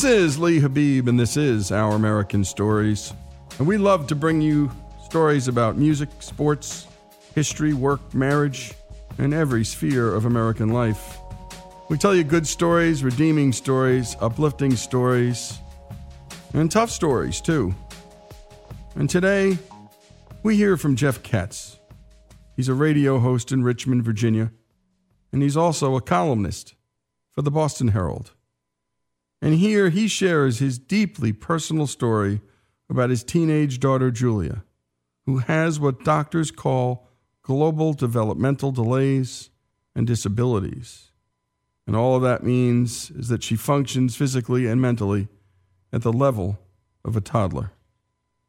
This is Lee Habeeb, and this is Our American Stories. And we love to bring you stories about music, sports, history, work, marriage, and every sphere of American life. We tell you good stories, redeeming stories, uplifting stories, and tough stories, too. And today, we hear from Jeff Katz. He's a radio host in Richmond, Virginia, and he's also a columnist for the Boston Herald. And here he shares his deeply personal story about his teenage daughter, Julia, who has what doctors call global developmental delays and disabilities. And all of that means is that she functions physically and mentally at the level of a toddler.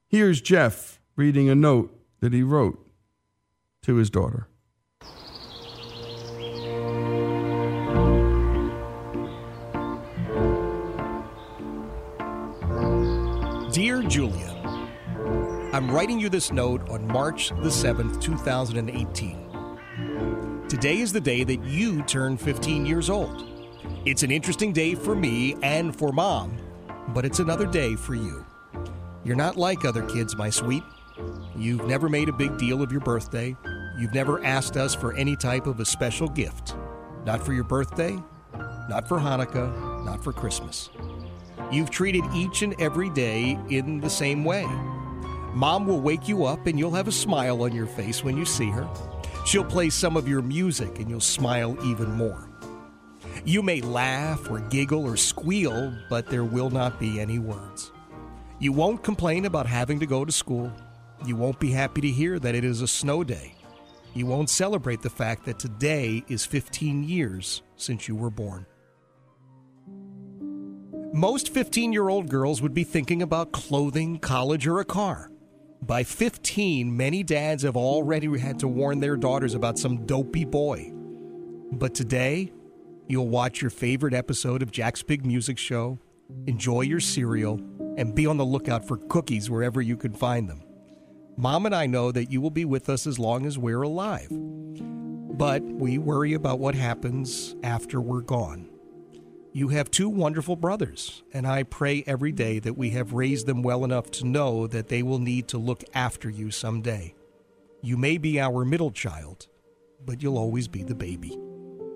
Here's Jeff reading a note that he wrote to his daughter. Dear Julia, I'm writing you this note on March the 7th, 2018. Today is the day that you turn 15 years old. It's an interesting day for me and for mom, but it's another day for you. You're not like other kids, my sweet. You've never made a big deal of your birthday. You've never asked us for any type of a special gift. Not for your birthday, not for Hanukkah, not for Christmas. You've treated each and every day in the same way. Mom will wake you up and you'll have a smile on your face when you see her. She'll play some of your music and you'll smile even more. You may laugh or giggle or squeal, but there will not be any words. You won't complain about having to go to school. You won't be happy to hear that it is a snow day. You won't celebrate the fact that today is 15 years since you were born. Most 15 year old girls would be thinking about clothing, college, or a car. By 15, many dads have already had to warn their daughters about some dopey boy. But today, you'll watch your favorite episode of Jack's Big Music Show, enjoy your cereal, and be on the lookout for cookies wherever you can find them. Mom and I know that you will be with us as long as we're alive. But we worry about what happens after we're gone. You have two wonderful brothers, and I pray every day that we have raised them well enough to know that they will need to look after you someday. You may be our middle child, but you'll always be the baby.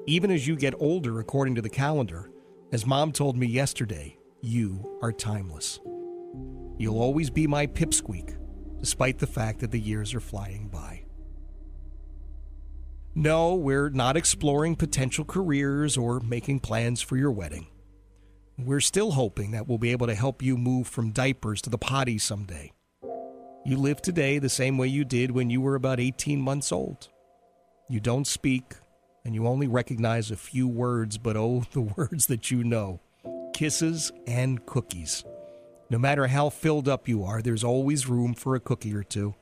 Even as you get older, according to the calendar, as mom told me yesterday, you are timeless. You'll always be my pipsqueak, despite the fact that the years are flying by. No, we're not exploring potential careers or making plans for your wedding. We're still hoping that we'll be able to help you move from diapers to the potty someday. You live today the same way you did when you were about 18 months old. You don't speak, and you only recognize a few words, but oh, the words that you know kisses and cookies. No matter how filled up you are, there's always room for a cookie or two.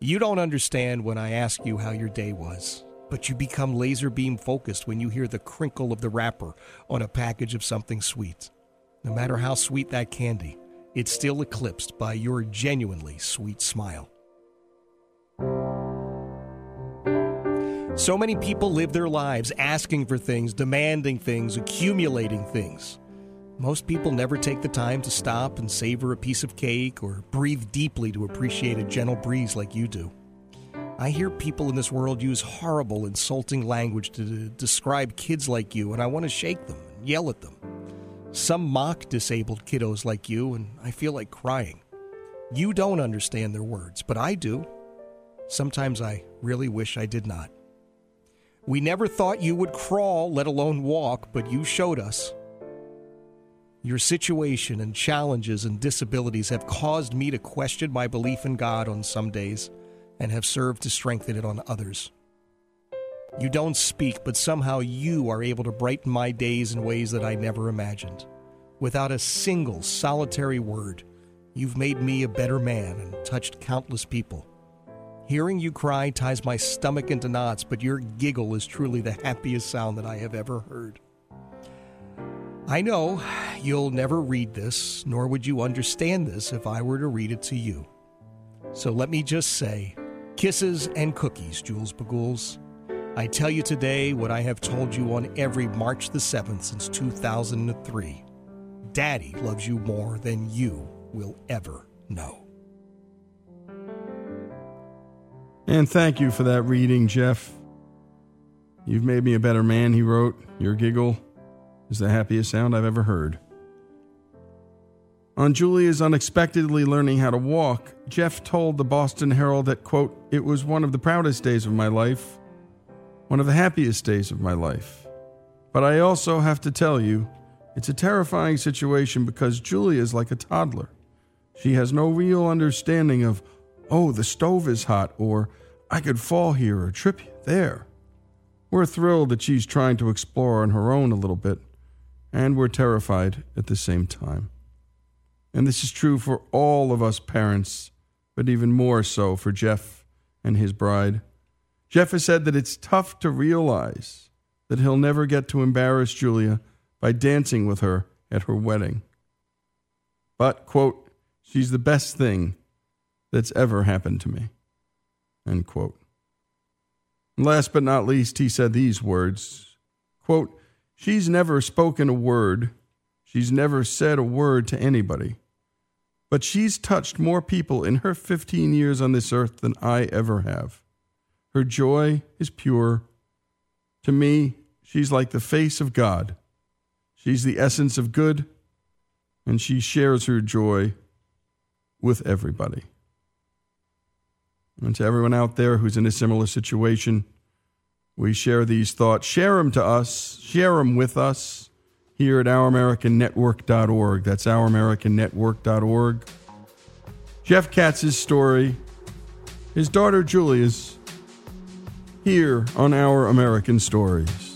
You don't understand when I ask you how your day was but you become laser beam focused when you hear the crinkle of the wrapper on a package of something sweet. No matter how sweet that candy, it's still eclipsed by your genuinely sweet smile. So many people live their lives asking for things, demanding things, accumulating things. Most people never take the time to stop and savor a piece of cake or breathe deeply to appreciate a gentle breeze like you do. I hear people in this world use horrible, insulting language to describe kids like you, and I want to shake them and yell at them. Some mock disabled kiddos like you, and I feel like crying. You don't understand their words, but I do. Sometimes I really wish I did not. We never thought you would crawl, let alone walk, but you showed us. Your situation and challenges and disabilities have caused me to question my belief in God on some days and have served to strengthen it on others. You don't speak, but somehow you are able to brighten my days in ways that I never imagined. Without a single solitary word, you've made me a better man and touched countless people. Hearing you cry ties my stomach into knots, but your giggle is truly the happiest sound that I have ever heard. I know you'll never read this, nor would you understand this if I were to read it to you. So let me just say, Kisses and cookies, Jules Bagools. I tell you today what I have told you on every March the 7th since 2003. Daddy loves you more than you will ever know. And thank you for that reading, Jeff. You've made me a better man, he wrote. Your giggle is the happiest sound I've ever heard. On Julia's unexpectedly learning how to walk, Jeff told the Boston Herald that, quote, it was one of the proudest days of my life, one of the happiest days of my life. But I also have to tell you, it's a terrifying situation because Julia is like a toddler. She has no real understanding of, oh, the stove is hot, or I could fall here or trip there. We're thrilled that she's trying to explore on her own a little bit, and we're terrified at the same time. And this is true for all of us parents, but even more so for Jeff and his bride. Jeff has said that it's tough to realize that he'll never get to embarrass Julia by dancing with her at her wedding. But, quote, she's the best thing that's ever happened to me, end quote. And last but not least, he said these words, quote, she's never spoken a word She's never said a word to anybody. But she's touched more people in her 15 years on this earth than I ever have. Her joy is pure. To me, she's like the face of God. She's the essence of good, and she shares her joy with everybody. And to everyone out there who's in a similar situation, we share these thoughts. Share them to us, share them with us here at ouramericannetwork.org. That's ouramericannetwork.org. Jeff Katz's story, his daughter Julia's, here on Our American Stories.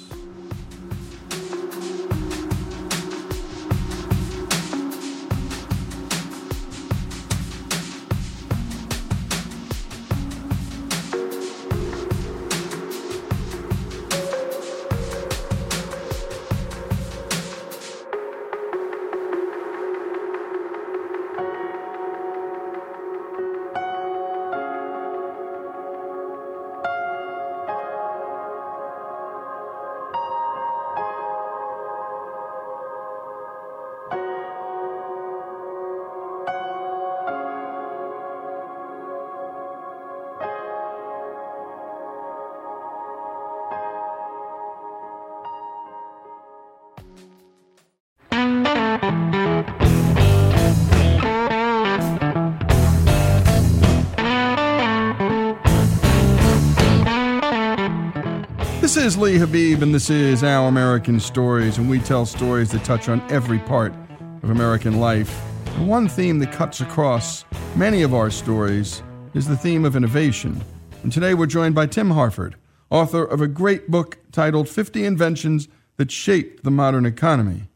Is Lee Habeeb, and this is Our American Stories, and we tell stories that touch on every part of American life. And one theme that cuts across many of our stories is the theme of innovation. And today we're joined by Tim Harford, author of a great book titled 50 Inventions That Shaped the Modern Economy.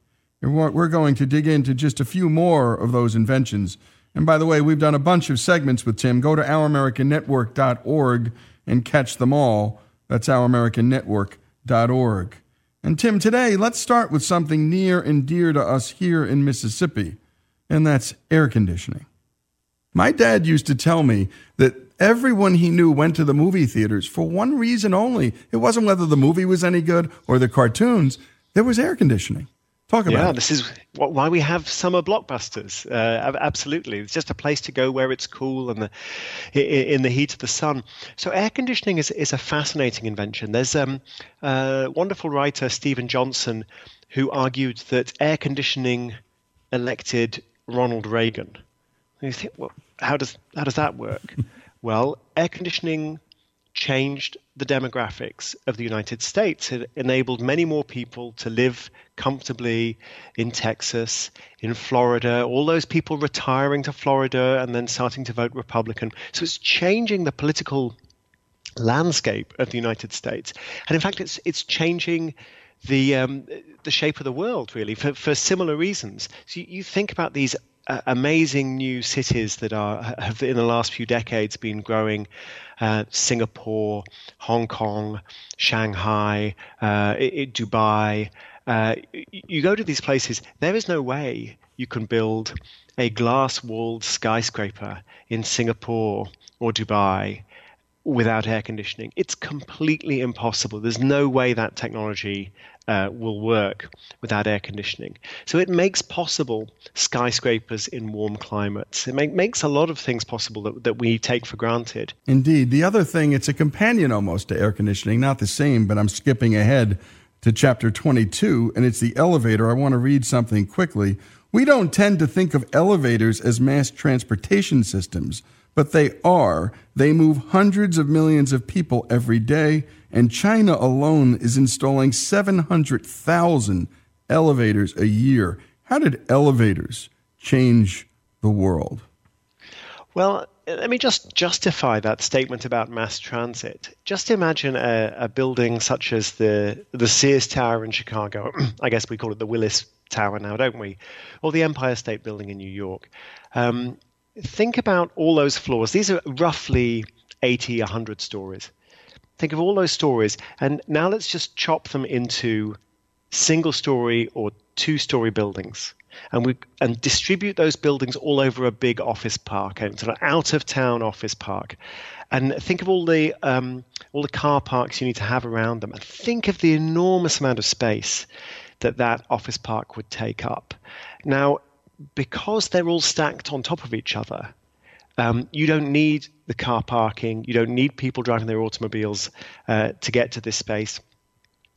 And we're going to dig into just a few more of those inventions. And by the way, we've done a bunch of segments with Tim. Go to ouramericannetwork.org and catch them all. That's ouramericannetwork.org. And Tim, today let's start with something near and dear to us here in Mississippi, and that's air conditioning. My dad used to tell me that everyone he knew went to the movie theaters for one reason only. It wasn't whether the movie was any good or the cartoons, there was air conditioning. Talk about yeah, it. this is why we have summer blockbusters. Uh, absolutely, it's just a place to go where it's cool and the in the heat of the sun. So air conditioning is is a fascinating invention. There's um, a wonderful writer Steven Johnson who argued that air conditioning elected Ronald Reagan. And you think, well, how does how does that work? well, air conditioning changed the demographics of the United States. It enabled many more people to live comfortably in Texas, in Florida, all those people retiring to Florida and then starting to vote Republican. So it's changing the political landscape of the United States. And in fact, it's, it's changing the um, the shape of the world really for, for similar reasons. So you, you think about these uh, amazing new cities that are have in the last few decades been growing. Uh, Singapore, Hong Kong, Shanghai, uh, Dubai. Uh, you go to these places, there is no way you can build a glass walled skyscraper in Singapore or Dubai without air conditioning. It's completely impossible. There's no way that technology uh, will work without air conditioning. So it makes possible skyscrapers in warm climates. It make, makes a lot of things possible that, that we take for granted. Indeed. The other thing, it's a companion almost to air conditioning, not the same, but I'm skipping ahead to chapter 22, and it's the elevator. I want to read something quickly. We don't tend to think of elevators as mass transportation systems, but they are. They move hundreds of millions of people every day and China alone is installing 700,000 elevators a year. How did elevators change the world? Well, let me just justify that statement about mass transit. Just imagine a, a building such as the the Sears Tower in Chicago. I guess we call it the Willis Tower now, don't we? Or the Empire State Building in New York. Um, think about all those floors. These are roughly 80, 100 stories. Think of all those stories, and now let's just chop them into single story or two story buildings. And we and distribute those buildings all over a big office park, and sort of out of town office park. And think of all the um, all the car parks you need to have around them, and think of the enormous amount of space that that office park would take up. Now, because they're all stacked on top of each other, um, you don't need the car parking. You don't need people driving their automobiles uh, to get to this space.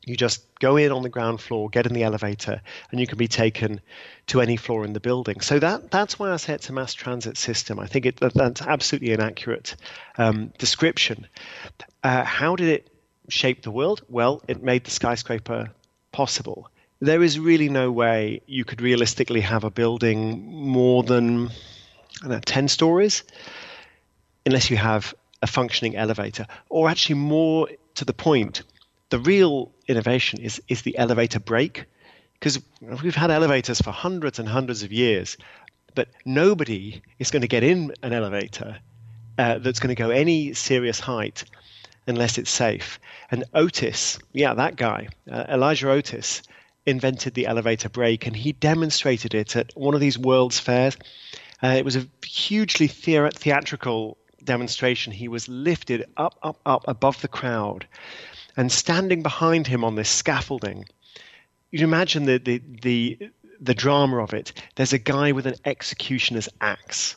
You just go in on the ground floor, get in the elevator, and you can be taken to any floor in the building. So that that's why I say it's a mass transit system. I think it, that's absolutely an accurate um, description. Uh, how did it shape the world? Well, it made the skyscraper possible. There is really no way you could realistically have a building more than know, 10 stories, unless you have a functioning elevator. Or actually, more to the point, the real innovation is, is the elevator brake. Because we've had elevators for hundreds and hundreds of years, but nobody is going to get in an elevator uh, that's going to go any serious height unless it's safe. And Otis, yeah, that guy, uh, Elisha Otis, invented the elevator brake and he demonstrated it at one of these world's fairs. Uh, it was a hugely theatrical demonstration. He was lifted up, up, up above the crowd, and standing behind him on this scaffolding. You'd imagine the, the, the, the drama of it. There's a guy with an executioner's axe,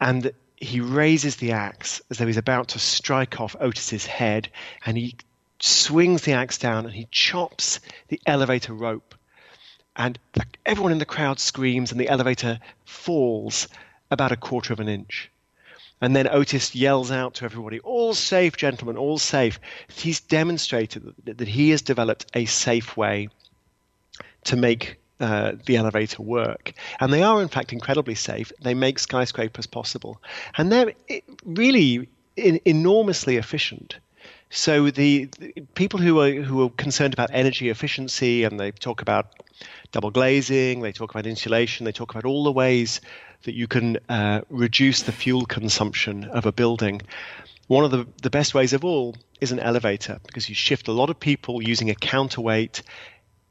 and he raises the axe as though he's about to strike off Otis's head, and he swings the axe down and he chops the elevator rope and everyone in the crowd screams, and the elevator falls about a quarter of an inch. And then Otis yells out to everybody, All safe, gentlemen, all safe. He's demonstrated that, that he has developed a safe way to make uh, the elevator work. And they are, in fact, incredibly safe. They make skyscrapers possible. And they're really in, enormously efficient. So the, the, people who are who are concerned about energy efficiency and they talk about double glazing, they talk about insulation, they talk about all the ways that you can uh, reduce the fuel consumption of a building. One of the, the best ways of all is an elevator because you shift a lot of people using a counterweight,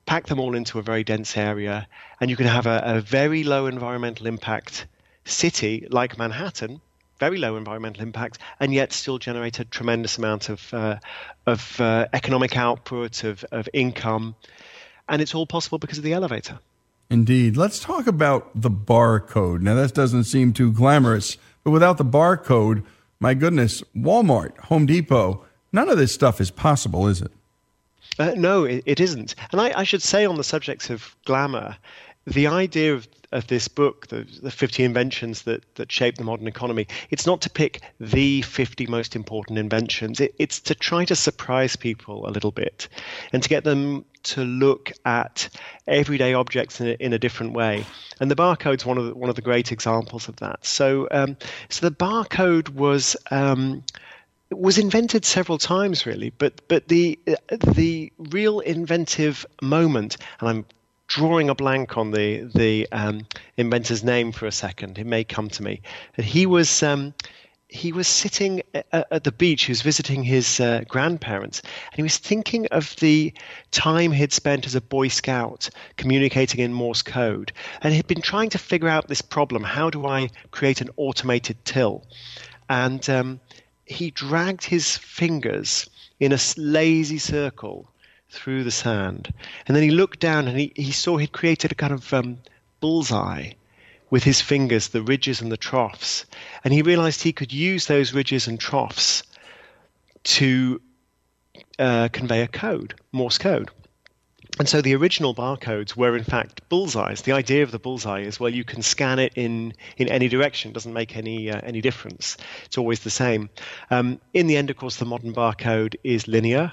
pack them all into a very dense area, and you can have a, a very low environmental impact city like Manhattan very low environmental impact, and yet still generate a tremendous amount of uh, of uh, economic output, of of income, and it's all possible because of the elevator. Indeed. Let's talk about the barcode. Now, that doesn't seem too glamorous, but without the barcode, my goodness, Walmart, Home Depot, none of this stuff is possible, is it? Uh, no, it, it isn't. And I, I, should say, on the subject of glamour, the idea of of this book, the, the 50 inventions that, that shape the modern economy, it's not to pick the 50 most important inventions. It, it's to try to surprise people a little bit and to get them to look at everyday objects in a, in a different way. And the barcode's one of the, one of the great examples of that. So, um, so the barcode was. Um, was invented several times really but but the the real inventive moment and I'm drawing a blank on the the um, inventor's name for a second. It may come to me. He was um, he was sitting at, at, the beach. He was visiting his uh, grandparents, and he was thinking of the time he'd spent as a Boy Scout communicating in Morse code, and he'd been trying to figure out this problem: how do I create an automated till? And um, he dragged his fingers in a lazy circle through the sand. And then he looked down and he, he saw he'd created a kind of um, bullseye with his fingers, the ridges and the troughs. And he realized he could use those ridges and troughs to uh, convey a code, Morse code. And so the original barcodes were in fact bullseyes. The idea of the bullseye is well, you can scan it in in any direction. It doesn't make any uh, any difference. It's always the same. Um, in the end, of course, the modern barcode is linear,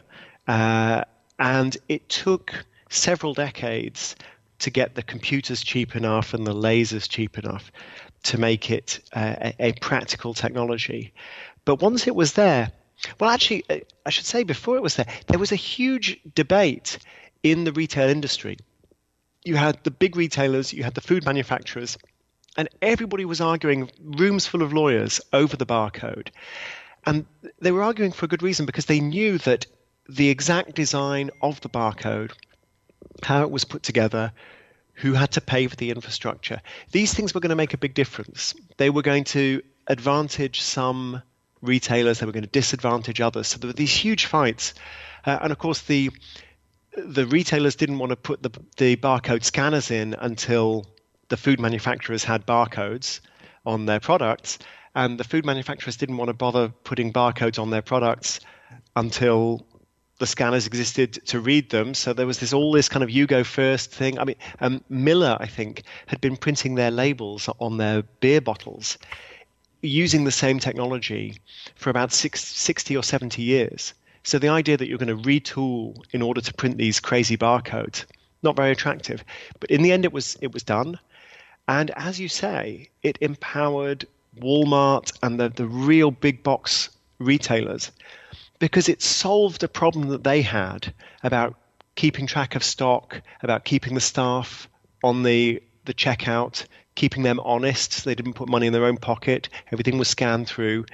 uh, and it took several decades to get the computers cheap enough and the lasers cheap enough to make it uh, a, a practical technology. But once it was there, well, actually, uh, I should say before it was there, there was a huge debate in the retail industry. You had the big retailers, you had the food manufacturers, and everybody was arguing, rooms full of lawyers, over the barcode. And they were arguing for a good reason because they knew that the exact design of the barcode, how it was put together, who had to pay for the infrastructure, these things were going to make a big difference. They were going to advantage some retailers, they were going to disadvantage others. So there were these huge fights. Uh, and of course, the the retailers didn't want to put the, the barcode scanners in until the food manufacturers had barcodes on their products, and the food manufacturers didn't want to bother putting barcodes on their products until the scanners existed to read them. So there was this all this kind of you go first thing. I mean, um, Miller, I think, had been printing their labels on their beer bottles using the same technology for about six, 60 or 70 years. So the idea that you're going to retool in order to print these crazy barcodes, not very attractive. But in the end, it was it was done, and as you say, it empowered Walmart and the, the real big box retailers because it solved a problem that they had about keeping track of stock, about keeping the staff on the the checkout, keeping them honest. So they didn't put money in their own pocket. Everything was scanned through.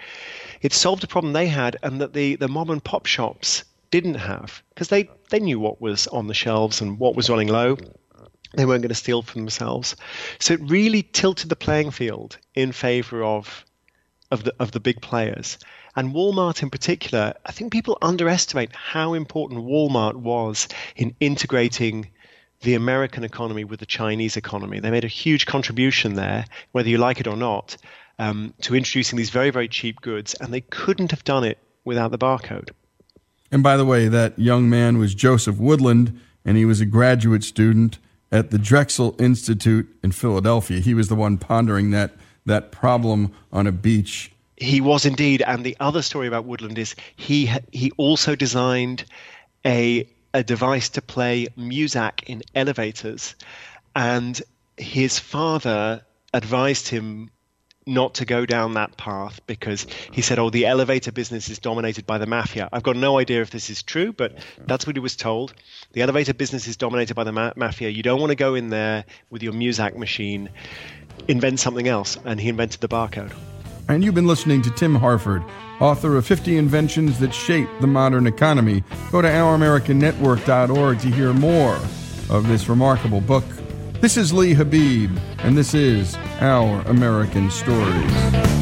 It solved a problem they had and that the, the mom and pop shops didn't have because they, they knew what was on the shelves and what was running low. They weren't going to steal from themselves. So it really tilted the playing field in favor of, of, the, of the big players. And Walmart in particular, I think people underestimate how important Walmart was in integrating the American economy with the Chinese economy. They made a huge contribution there, whether you like it or not, um, to introducing these very, very cheap goods, and they couldn't have done it without the barcode. And by the way, that young man was Joseph Woodland, and he was a graduate student at the Drexel Institute in Philadelphia. He was the one pondering that that problem on a beach. He was indeed, and the other story about Woodland is he he also designed a a device to play Muzak in elevators, and his father advised him not to go down that path because he said, "Oh, the elevator business is dominated by the mafia." I've got no idea if this is true, but that's what he was told. The elevator business is dominated by the ma- mafia. You don't want to go in there with your Muzak machine. Invent something else, and he invented the barcode. And you've been listening to Tim Harford, author of 50 Inventions That Shape the Modern Economy. Go to ouramericannetwork.org to hear more of this remarkable book. This is Lee Habeeb, and this is Our American Stories.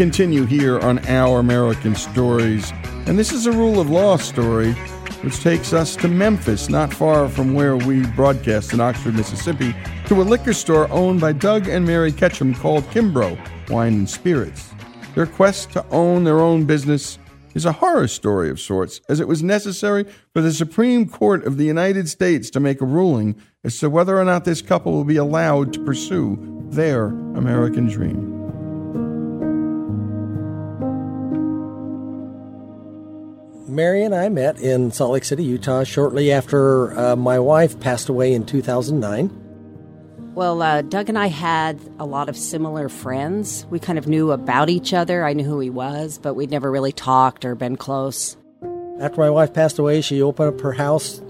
Continue here on Our American Stories. And this is a rule of law story which takes us to Memphis, not far from where we broadcast in Oxford, Mississippi, to a liquor store owned by Doug and Mary Ketchum called Kimbrough Wine and Spirits. Their quest to own their own business is a horror story of sorts, as it was necessary for the Supreme Court of the United States to make a ruling as to whether or not this couple will be allowed to pursue their American dream. Mary and I met in Salt Lake City, Utah, shortly after uh, my wife passed away in 2009. Well, uh, Doug and I had a lot of similar friends. We kind of knew about each other. I knew who he was, but we'd never really talked or been close. After my wife passed away, she opened up her house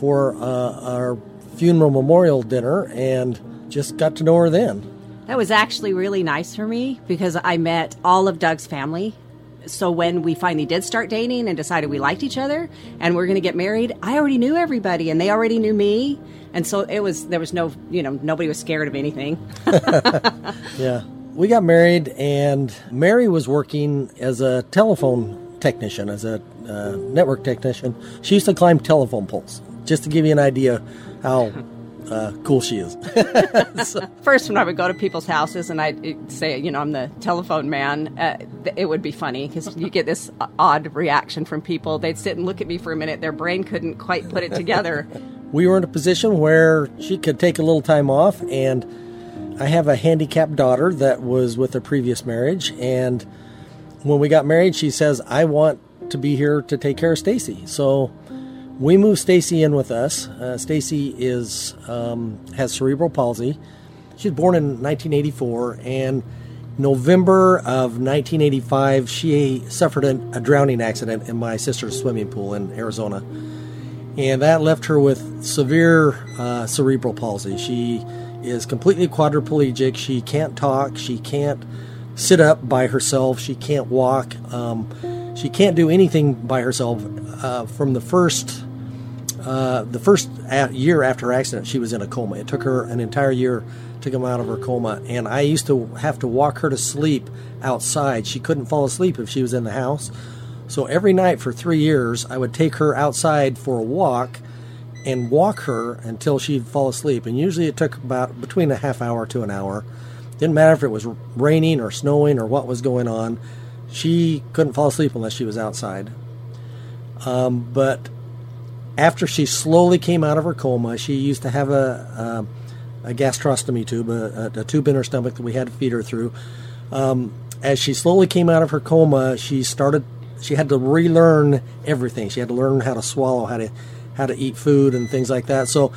for uh, our funeral memorial dinner and just got to know her then. That was actually really nice for me because I met all of Doug's family. So when we finally did start dating and decided we liked each other and we're going to get married, I already knew everybody and they already knew me. And so it was there was no, you know, nobody was scared of anything. yeah. We got married and Mary was working as a telephone technician, as a uh, network technician. She used to climb telephone poles, just to give you an idea how uh, cool she is. so. First, when I would go to people's houses and I'd say, you know, I'm the telephone man, uh, it would be funny because you get this odd reaction from people. They'd sit and look at me for a minute. Their brain couldn't quite put it together. we were in a position where she could take a little time off, and I have a handicapped daughter that was with a previous marriage. And when we got married, she says, I want to be here to take care of Stacy. So we moved Stacy in with us. Uh, Stacy is um, has cerebral palsy. She was born in 1984, and November of 1985, she suffered a, a drowning accident in my sister's swimming pool in Arizona, and that left her with severe uh, cerebral palsy. She is completely quadriplegic. She can't talk. She can't sit up by herself. She can't walk. Um, she can't do anything by herself. Uh, from the first uh, the first year after accident, she was in a coma. It took her an entire year to come out of her coma, and I used to have to walk her to sleep outside. She couldn't fall asleep if she was in the house. So every night for three years, I would take her outside for a walk and walk her until she'd fall asleep. And usually it took about between a half hour to an hour. Didn't matter if it was raining or snowing or what was going on. She couldn't fall asleep unless she was outside. Um, but after she slowly came out of her coma, she used to have a, a, a gastrostomy tube, a, a, tube in her stomach that we had to feed her through. Um, as she slowly came out of her coma, she started. She had to relearn everything. She had to learn how to swallow, how to how to eat food, and things like that. So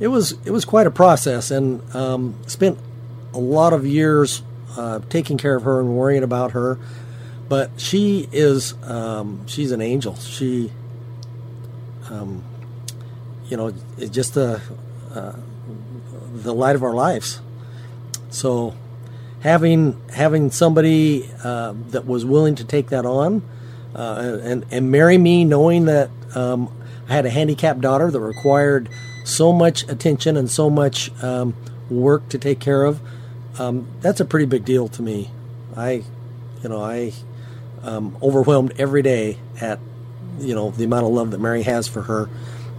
it was it was quite a process, and um, spent a lot of years uh, taking care of her and worrying about her. But she is um, she's an angel. She um, you know, it's just the uh, the light of our lives. So having having somebody uh, that was willing to take that on uh, and and marry me, knowing that um, I had a handicapped daughter that required so much attention and so much um, work to take care of, um, that's a pretty big deal to me. I, you know, I um, overwhelmed every day at you know the amount of love that Mary has for her,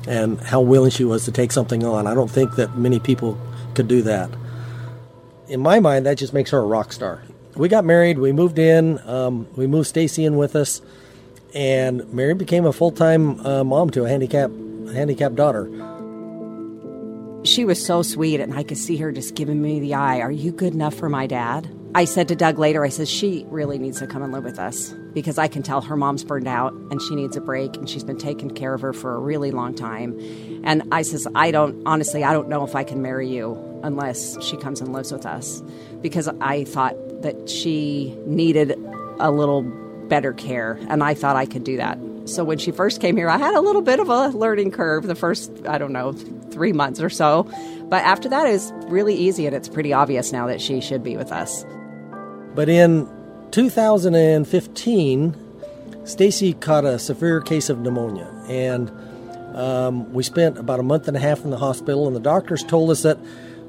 and how willing she was to take something on. I don't think that many people could do that. In my mind, that just makes her a rock star. We got married. We moved in. Um, we moved Stacy in with us, and Mary became a full time uh, mom to a handicapped handicapped daughter. She was so sweet, and I could see her just giving me the eye. Are you good enough for my dad? I said to Doug later, I said, she really needs to come and live with us because I can tell her mom's burned out and she needs a break and she's been taking care of her for a really long time. And I says, I don't, honestly, I don't know if I can marry you unless she comes and lives with us because I thought that she needed a little better care and I thought I could do that. So when she first came here, I had a little bit of a learning curve the first, I don't know, three months or so. But after that, it was really easy and it's pretty obvious now that she should be with us. But in 2015, Stacy caught a severe case of pneumonia, and um, we spent about a month and a half in the hospital. And the doctors told us that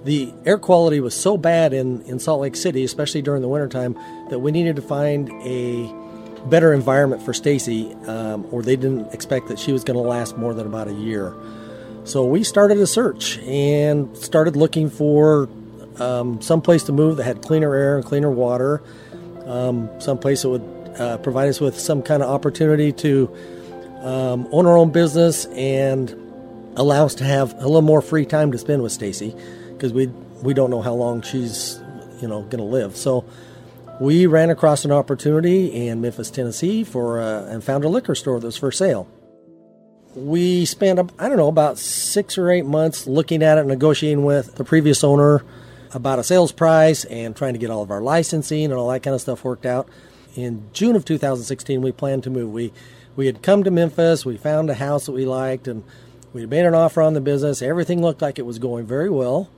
the air quality was so bad in, in Salt Lake City, especially during the wintertime, that we needed to find a better environment for Stacy, um, or they didn't expect that she was going to last more than about a year. So we started a search and started looking for um, some place to move that had cleaner air and cleaner water, um, some place that would uh, provide us with some kind of opportunity to um, own our own business and allow us to have a little more free time to spend with Stacy because we we don't know how long she's you know going to live. So we ran across an opportunity in Memphis, Tennessee, for uh, and found a liquor store that was for sale. We spent I don't know about six or eight months looking at it, negotiating with the previous owner about a sales price and trying to get all of our licensing and all that kind of stuff worked out. In June of 2016, we planned to move. We we had come to Memphis. We found a house that we liked, and We made an offer on the business. Everything looked like it was going very well.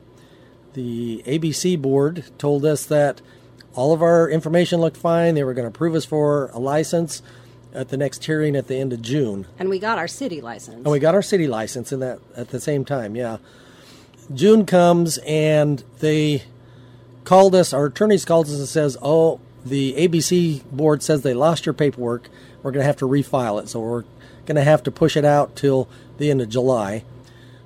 The ABC board told us that all of our information looked fine. They were going to approve us for a license at the next hearing at the end of June. And we got our city license. And we got our city license in that at the same time, yeah. June comes and they called us, our attorneys called us and says, Oh, the ABC board says they lost your paperwork. We're going to have to refile it. So we're going to have to push it out till the end of July.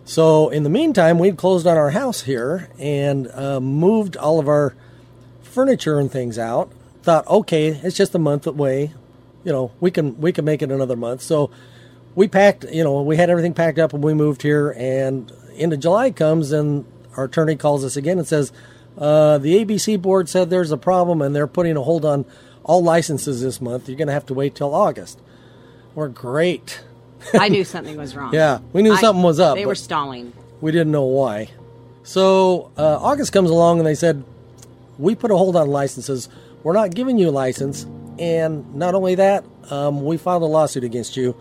So in the meantime, we'd closed on our house here and uh, moved all of our furniture and things out. Thought, okay, it's just a month away. You know, we can we can make it another month. So we packed. You know, we had everything packed up and we moved here. And into July comes and our attorney calls us again and says, uh, the ABC board said there's a problem and they're putting a hold on all licenses this month. You're going to have to wait till August. We're great. I knew something was wrong. Yeah, we knew I- something was up. They were stalling. we didn't know why. So uh, August comes along and they said, we put a hold on licenses. We're not giving you a license. And not only that, um, we filed a lawsuit against you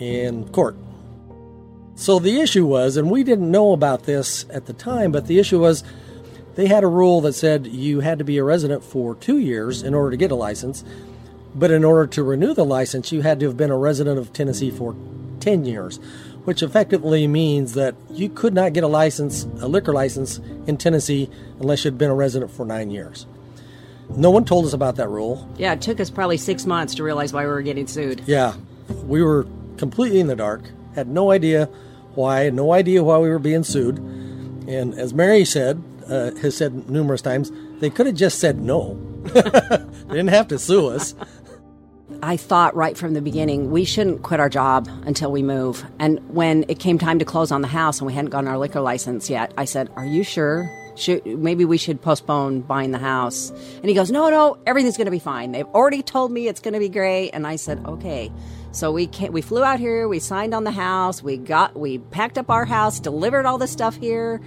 in court. So the issue was, and we didn't know about this at the time, but the issue was they had a rule that said you had to be a resident for two years in order to get a license. But in order to renew the license, you had to have been a resident of Tennessee for 10 years, which effectively means that you could not get a license, a liquor license in Tennessee unless you'd been a resident for nine years. No one told us about that rule. Yeah, it took us probably six months to realize why we were getting sued. Yeah, we were completely in the dark, had no idea why, no idea why we were being sued. And as Mary said, uh, has said numerous times, they could have just said no. they didn't have to sue us. I thought right from the beginning we shouldn't quit our job until we move. And when it came time to close on the house and we hadn't gotten our liquor license yet, I said, "Are you sure? Should, maybe we should postpone buying the house." And he goes, "No, no, everything's going to be fine. They've already told me it's going to be great." And I said, "Okay." So we came, we flew out here, we signed on the house, we got we packed up our house, delivered all the stuff here.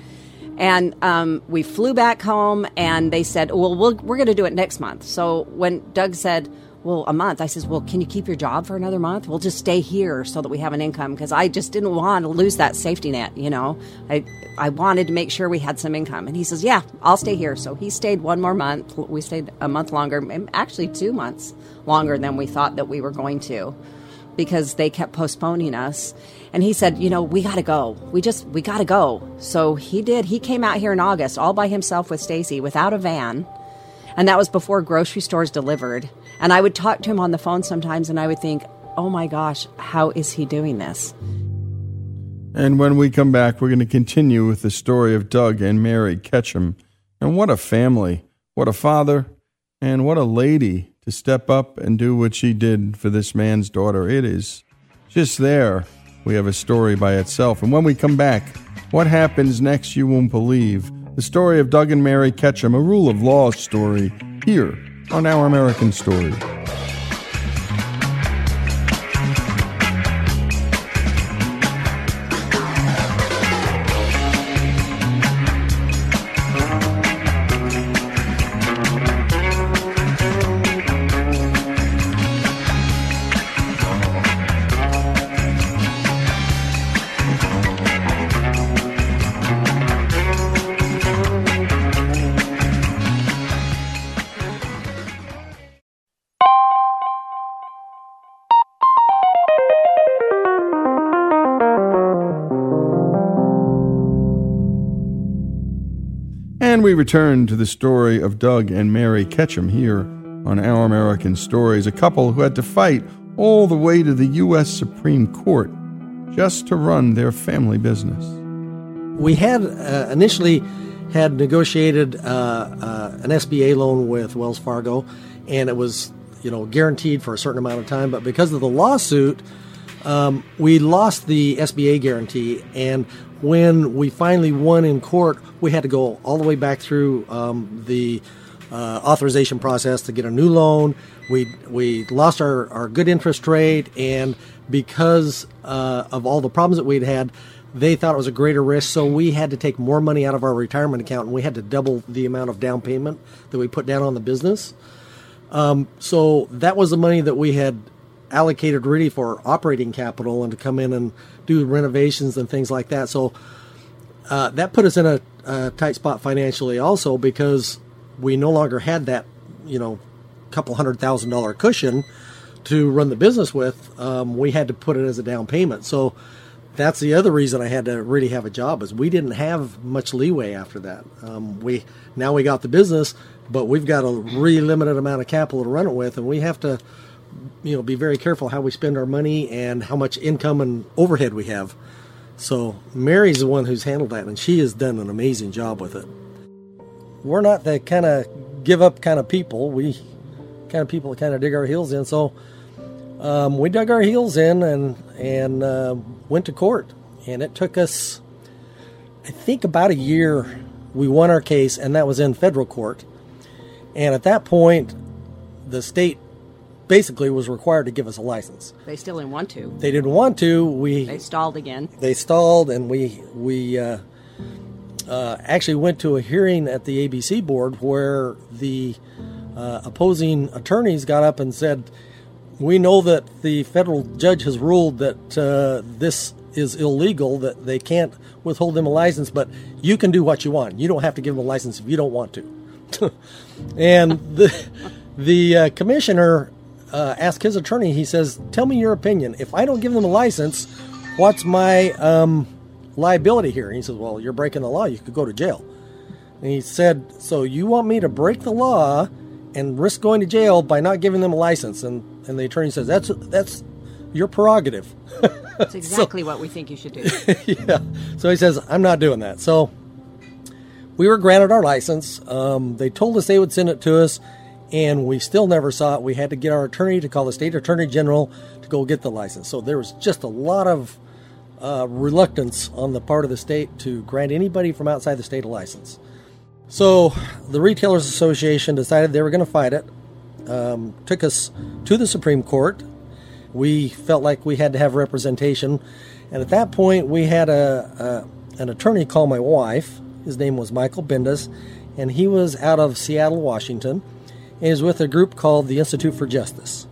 And um, we flew back home, and they said, "Well, we'll we're going to do it next month." So when Doug said, "Well, a month," I says, "Well, can you keep your job for another month? We'll just stay here so that we have an income because I just didn't want to lose that safety net. You know, I I wanted to make sure we had some income." And he says, "Yeah, I'll stay here." So he stayed one more month. We stayed a month longer, actually two months longer than we thought that we were going to because they kept postponing us. And he said, "You know, we got to go. We just we got to go." So he did. He came out here in August all by himself with Stacy without a van. And that was before grocery stores delivered. And I would talk to him on the phone sometimes and I would think, "Oh my gosh, how is he doing this?" And when we come back, we're going to continue with the story of Doug and Mary Ketchum. And what a family, what a father, and what a lady to step up and do what she did for this man's daughter. It is just there. We have a story by itself. And when we come back, what happens next, you won't believe. The story of Doug and Mary Ketchum, a rule of law story, here on Our American Story. And we return to the story of Doug and Mary Ketchum here on Our American Stories, a couple who had to fight all the way to the U.S. Supreme Court just to run their family business. We had uh, initially had negotiated uh, uh, an SBA loan with Wells Fargo, and it was you know guaranteed for a certain amount of time. But because of the lawsuit, um, we lost the SBA guarantee, and when we finally won in court, we had to go all the way back through um, the uh, authorization process to get a new loan. We we lost our, our good interest rate, and because uh, of all the problems that we'd had, they thought it was a greater risk. So we had to take more money out of our retirement account, and we had to double the amount of down payment that we put down on the business. Um, so that was the money that we had allocated really for operating capital and to come in and do renovations and things like that. So uh, that put us in a, a, tight spot financially also because we no longer had that, you know, couple hundred thousand dollar cushion to run the business with. Um, we had to put it as a down payment. So that's the other reason I had to really have a job is we didn't have much leeway after that. Um, we now we got the business, but we've got a really limited amount of capital to run it with, and we have to, you know, be very careful how we spend our money and how much income and overhead we have. So Mary's the one who's handled that, and she has done an amazing job with it. We're not the kind of give up kind of people. We kind of people that kind of dig our heels in. So um, we dug our heels in and and uh, went to court, and it took us, I think, about a year. We won our case, and that was in federal court. And at that point, the state basically was required to give us a license. They still didn't want to. They didn't want to. We they stalled again. They stalled, and we we uh, uh, actually went to a hearing at the ABC board where the uh, opposing attorneys got up and said, "We know that the federal judge has ruled that uh, this is illegal; that they can't withhold them a license, but you can do what you want. You don't have to give them a license if you don't want to." and the the uh, commissioner uh, asked his attorney. He says, "Tell me your opinion. If I don't give them a license, what's my um, liability here?" And he says, "Well, you're breaking the law. You could go to jail." And he said, "So you want me to break the law and risk going to jail by not giving them a license?" And and the attorney says, "That's that's your prerogative." That's exactly so, what we think you should do. yeah. So he says, "I'm not doing that." So we were granted our license. Um, they told us they would send it to us, and we still never saw it. We had to get our attorney to call the state attorney general to go get the license. So there was just a lot of uh, reluctance on the part of the state to grant anybody from outside the state a license. So the Retailers Association decided they were going to fight it. Um, took us to the Supreme Court. We felt like we had to have representation, and at that point, we had a, a an attorney call my wife his name was Michael Bindas, and he was out of Seattle, Washington, is with a group called the Institute for Justice.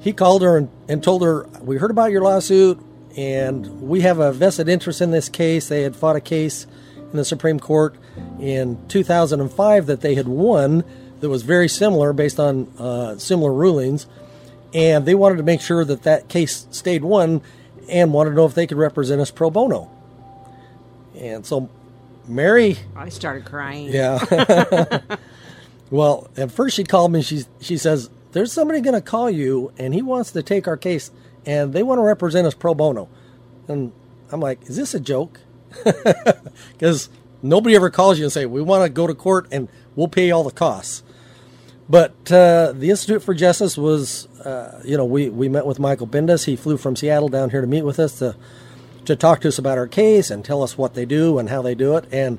He called her and, and told her, We heard about your lawsuit, and we have a vested interest in this case. They had fought a case in the Supreme Court in 2005 that they had won that was very similar based on uh, similar rulings, and they wanted to make sure that that case stayed won and wanted to know if they could represent us pro bono. And so Mary. I started crying. Yeah. well, at first she called me. She she says there's somebody going to call you, and he wants to take our case, and they want to represent us pro bono. And I'm like, is this a joke? Because nobody ever calls you and say we want to go to court and we'll pay all the costs. But uh, the Institute for Justice was, uh, you know, we, we met with Michael Bindas. He flew from Seattle down here to meet with us to to talk to us about our case and tell us what they do and how they do it. And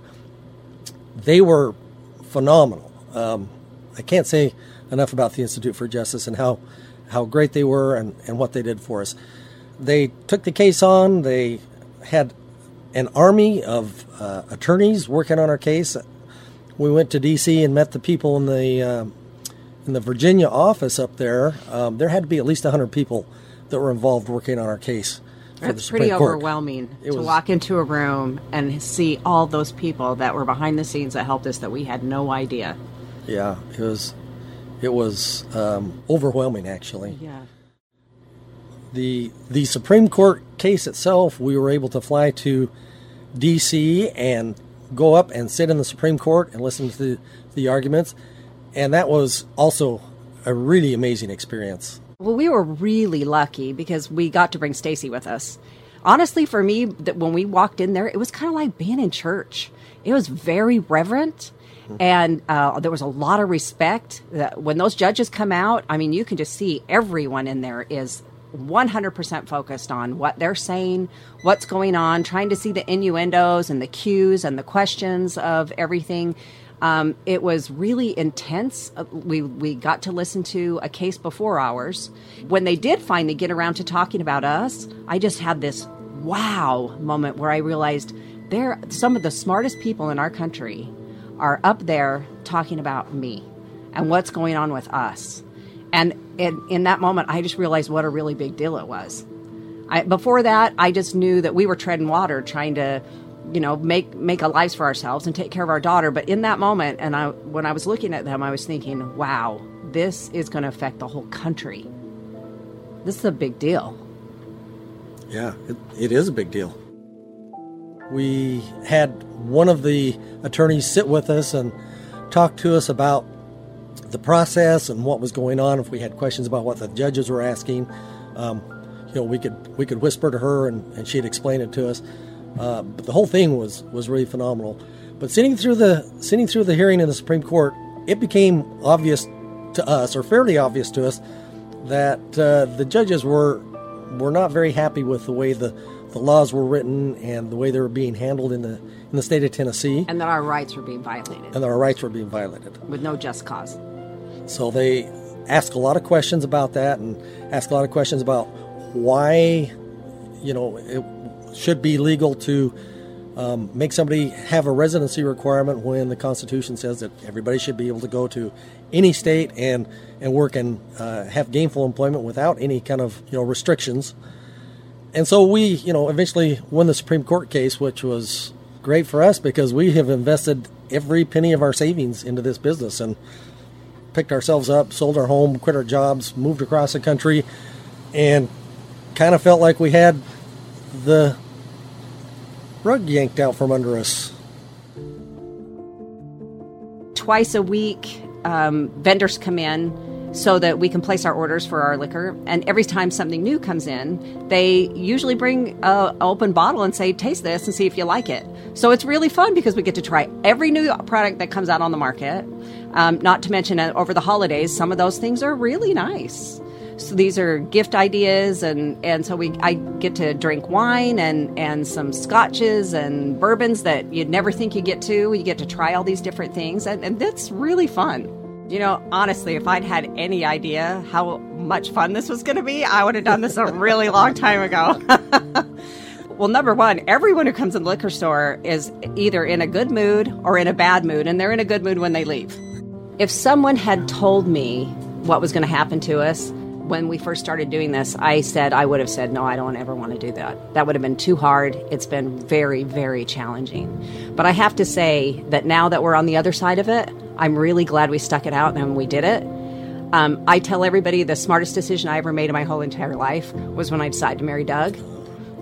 they were phenomenal. Um, I can't say enough about the Institute for Justice and how, how great they were and, and what they did for us. They took the case on, they had an army of uh, attorneys working on our case. We went to D.C. and met the people in the uh, in the Virginia office up there. Um, there had to be at least 100 people that were involved working on our case. It's pretty Court. overwhelming it to was, walk into a room and see all those people that were behind the scenes that helped us that we had no idea. Yeah, it was it was um, overwhelming actually. Yeah. The the Supreme Court case itself, we were able to fly to D.C. and go up and sit in the Supreme Court and listen to the, the arguments, and that was also a really amazing experience. Well, we were really lucky because we got to bring Stacy with us. Honestly, for me, that when we walked in there, it was kind of like being in church. It was very reverent, and uh, there was a lot of respect. When those judges come out, I mean, you can just see everyone in there is 100% focused on what they're saying, what's going on, trying to see the innuendos and the cues and the questions of everything. Um, it was really intense. Uh, we we got to listen to a case before ours. When they did finally get around to talking about us, I just had this wow moment where I realized they're some of the smartest people in our country are up there talking about me and what's going on with us. And in, in that moment, I just realized what a really big deal it was. I, before that, I just knew that we were treading water, trying to, you know, make make a lives for ourselves and take care of our daughter. But in that moment, and I when I was looking at them, I was thinking, wow, this is going to affect the whole country. This is a big deal. Yeah, it, it is a big deal. We had one of the attorneys sit with us and talk to us about the process and what was going on. If we had questions about what the judges were asking, um, you know, we could we could whisper to her and, and she'd explain it to us. Uh, but the whole thing was was really phenomenal. But sitting through the sitting through the hearing in the Supreme Court, it became obvious to us, or fairly obvious to us, that uh, the judges were were not very happy with the way the, the laws were written and the way they were being handled in the in the state of Tennessee, And that our rights were being violated and that our rights were being violated. with no just cause. So they ask a lot of questions about that and ask a lot of questions about why, you know, it should be legal to um, make somebody have a residency requirement when the Constitution says that everybody should be able to go to any state and and work and uh, have gainful employment without any kind of you know restrictions. And so we, you know, eventually won the Supreme Court case, which was great for us because we have invested every penny of our savings into this business and picked ourselves up, sold our home, quit our jobs, moved across the country, and kind of felt like we had the rug yanked out from under us. Twice a week, um, vendors come in so that we can place our orders for our liquor. And every time something new comes in, they usually bring a open bottle and say, "Taste this and see if you like it." So it's really fun because we get to try every new product that comes out on the market. Um, not to mention, uh, over the holidays, some of those things are really nice. So these are gift ideas, and, and so we I get to drink wine and, and some scotches and bourbons that you'd never think you get to. You get to try all these different things, and, and that's really fun. You know, honestly, if I'd had any idea how much fun this was going to be, I would have done this a really long time ago. well, number one, everyone who comes in the liquor store is either in a good mood or in a bad mood, and they're in a good mood when they leave. If someone had told me what was going to happen to us when we first started doing this, I said I would have said, no, I don't ever want to do that. That would have been too hard. It's been very, very challenging. But I have to say that now that we're on the other side of it, I'm really glad we stuck it out and we did it. Um, I tell everybody the smartest decision I ever made in my whole entire life was when I decided to marry Doug.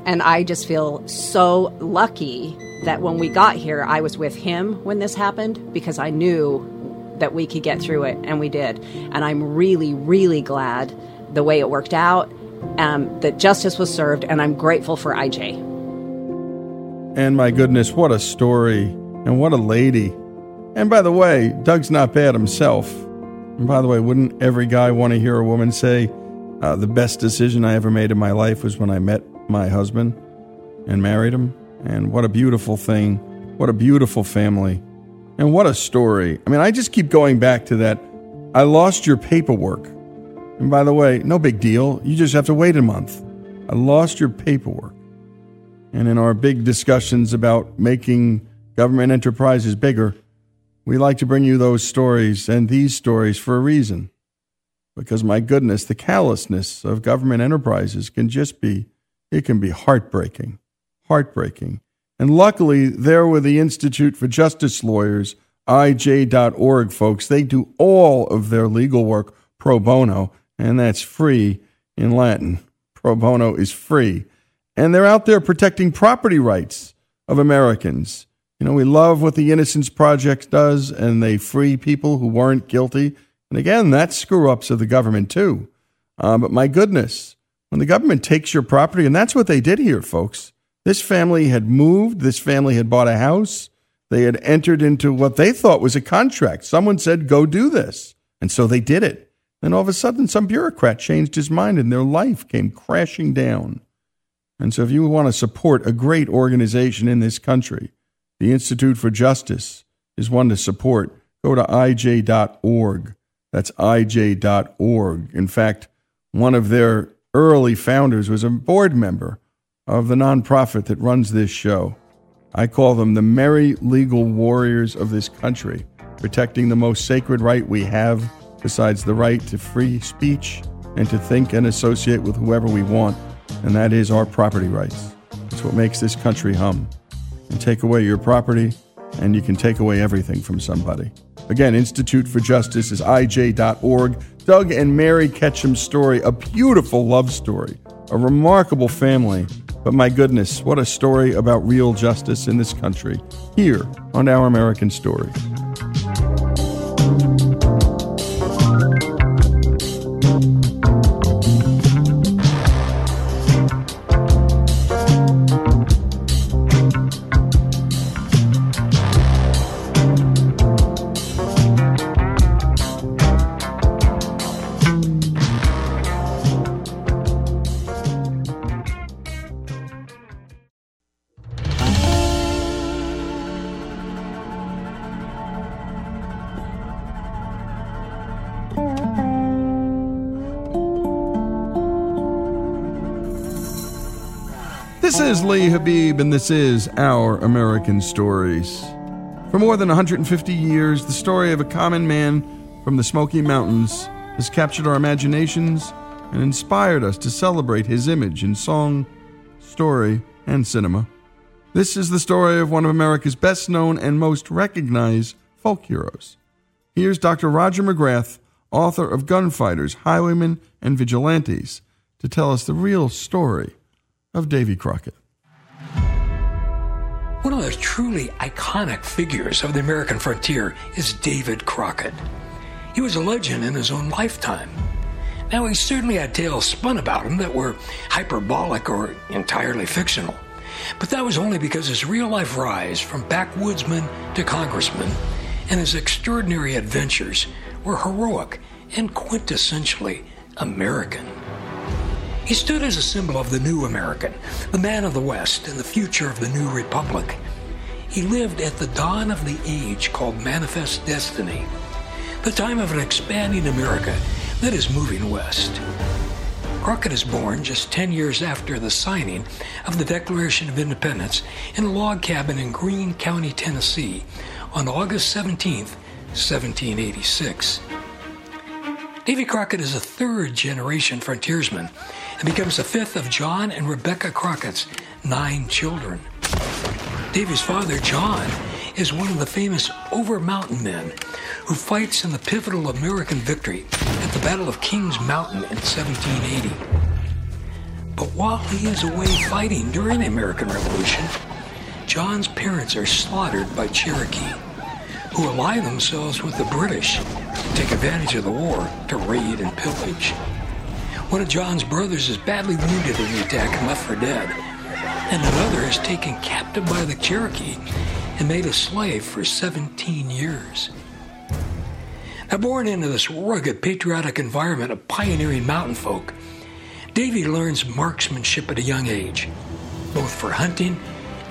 And I just feel so lucky that when we got here, I was with him when this happened because I knew that we could get through it, and we did. And I'm really, really glad the way it worked out, um, that justice was served, and I'm grateful for IJ. And my goodness, what a story. And what a lady. And by the way, Doug's not bad himself. And by the way, wouldn't every guy want to hear a woman say, uh, the best decision I ever made in my life was when I met my husband and married him? And what a beautiful thing. What a beautiful family. And what a story. I mean, I just keep going back to that. I lost your paperwork. And by the way, no big deal. You just have to wait a month. I lost your paperwork. And in our big discussions about making government enterprises bigger, we like to bring you those stories and these stories for a reason. Because my goodness, the callousness of government enterprises can just be, it can be heartbreaking. Heartbreaking. And luckily, there were the Institute for Justice Lawyers, IJ.org folks. They do all of their legal work pro bono, and that's free in Latin. Pro bono is free. And they're out there protecting property rights of Americans. You know, we love what the Innocence Project does, and they free people who weren't guilty. And again, that's screw ups of the government, too. Uh, but my goodness, when the government takes your property, and that's what they did here, folks. This family had moved, this family had bought a house, they had entered into what they thought was a contract. Someone said, go do this. And so they did it. Then all of a sudden, some bureaucrat changed his mind and their life came crashing down. And so, if you want to support a great organization in this country, the Institute for Justice is one to support. Go to ij.org. That's ij.org. In fact, one of their early founders was a board member of the nonprofit that runs this show. I call them the merry legal warriors of this country, protecting the most sacred right we have besides the right to free speech and to think and associate with whoever we want, and that is our property rights. It's what makes this country hum. And take away your property, and you can take away everything from somebody. Again, Institute for Justice is ij.org. Doug and Mary Ketchum's story, a beautiful love story, a remarkable family. But my goodness, what a story about real justice in this country, here on Our American Story. This is Lee Habeeb, and this is Our American Stories. For more than 150 years, the story of a common man from the Smoky Mountains has captured our imaginations and inspired us to celebrate his image in song, story, and cinema. This is the story of one of America's best known and most recognized folk heroes. Here's Dr. Roger McGrath, author of Gunfighters, Highwaymen, and Vigilantes, to tell us the real story of Davy Crockett. One of the truly iconic figures of the American frontier is David Crockett. He was a legend in his own lifetime. Now, he certainly had tales spun about him that were hyperbolic or entirely fictional. But that was only because his real life rise from backwoodsman to congressman and his extraordinary adventures were heroic and quintessentially American. He stood as a symbol of the new American, the man of the West, and the future of the new republic. He lived at the dawn of the age called Manifest Destiny, the time of an expanding America that is moving west. Crockett is born just 10 years after the signing of the Declaration of Independence in a log cabin in Greene County, Tennessee, on August 17, 1786. Davy Crockett is a third generation frontiersman and becomes the fifth of John and Rebecca Crockett's nine children. Davy's father, John, is one of the famous Over Mountain men who fights in the pivotal American victory at the Battle of Kings Mountain in 1780. But while he is away fighting during the American Revolution, John's parents are slaughtered by Cherokee, who ally themselves with the British take advantage of the war to raid and pillage. One of John's brothers is badly wounded in the attack and left for dead, and another is taken captive by the Cherokee and made a slave for 17 years. Now, born into this rugged, patriotic environment of pioneering mountain folk, Davy learns marksmanship at a young age, both for hunting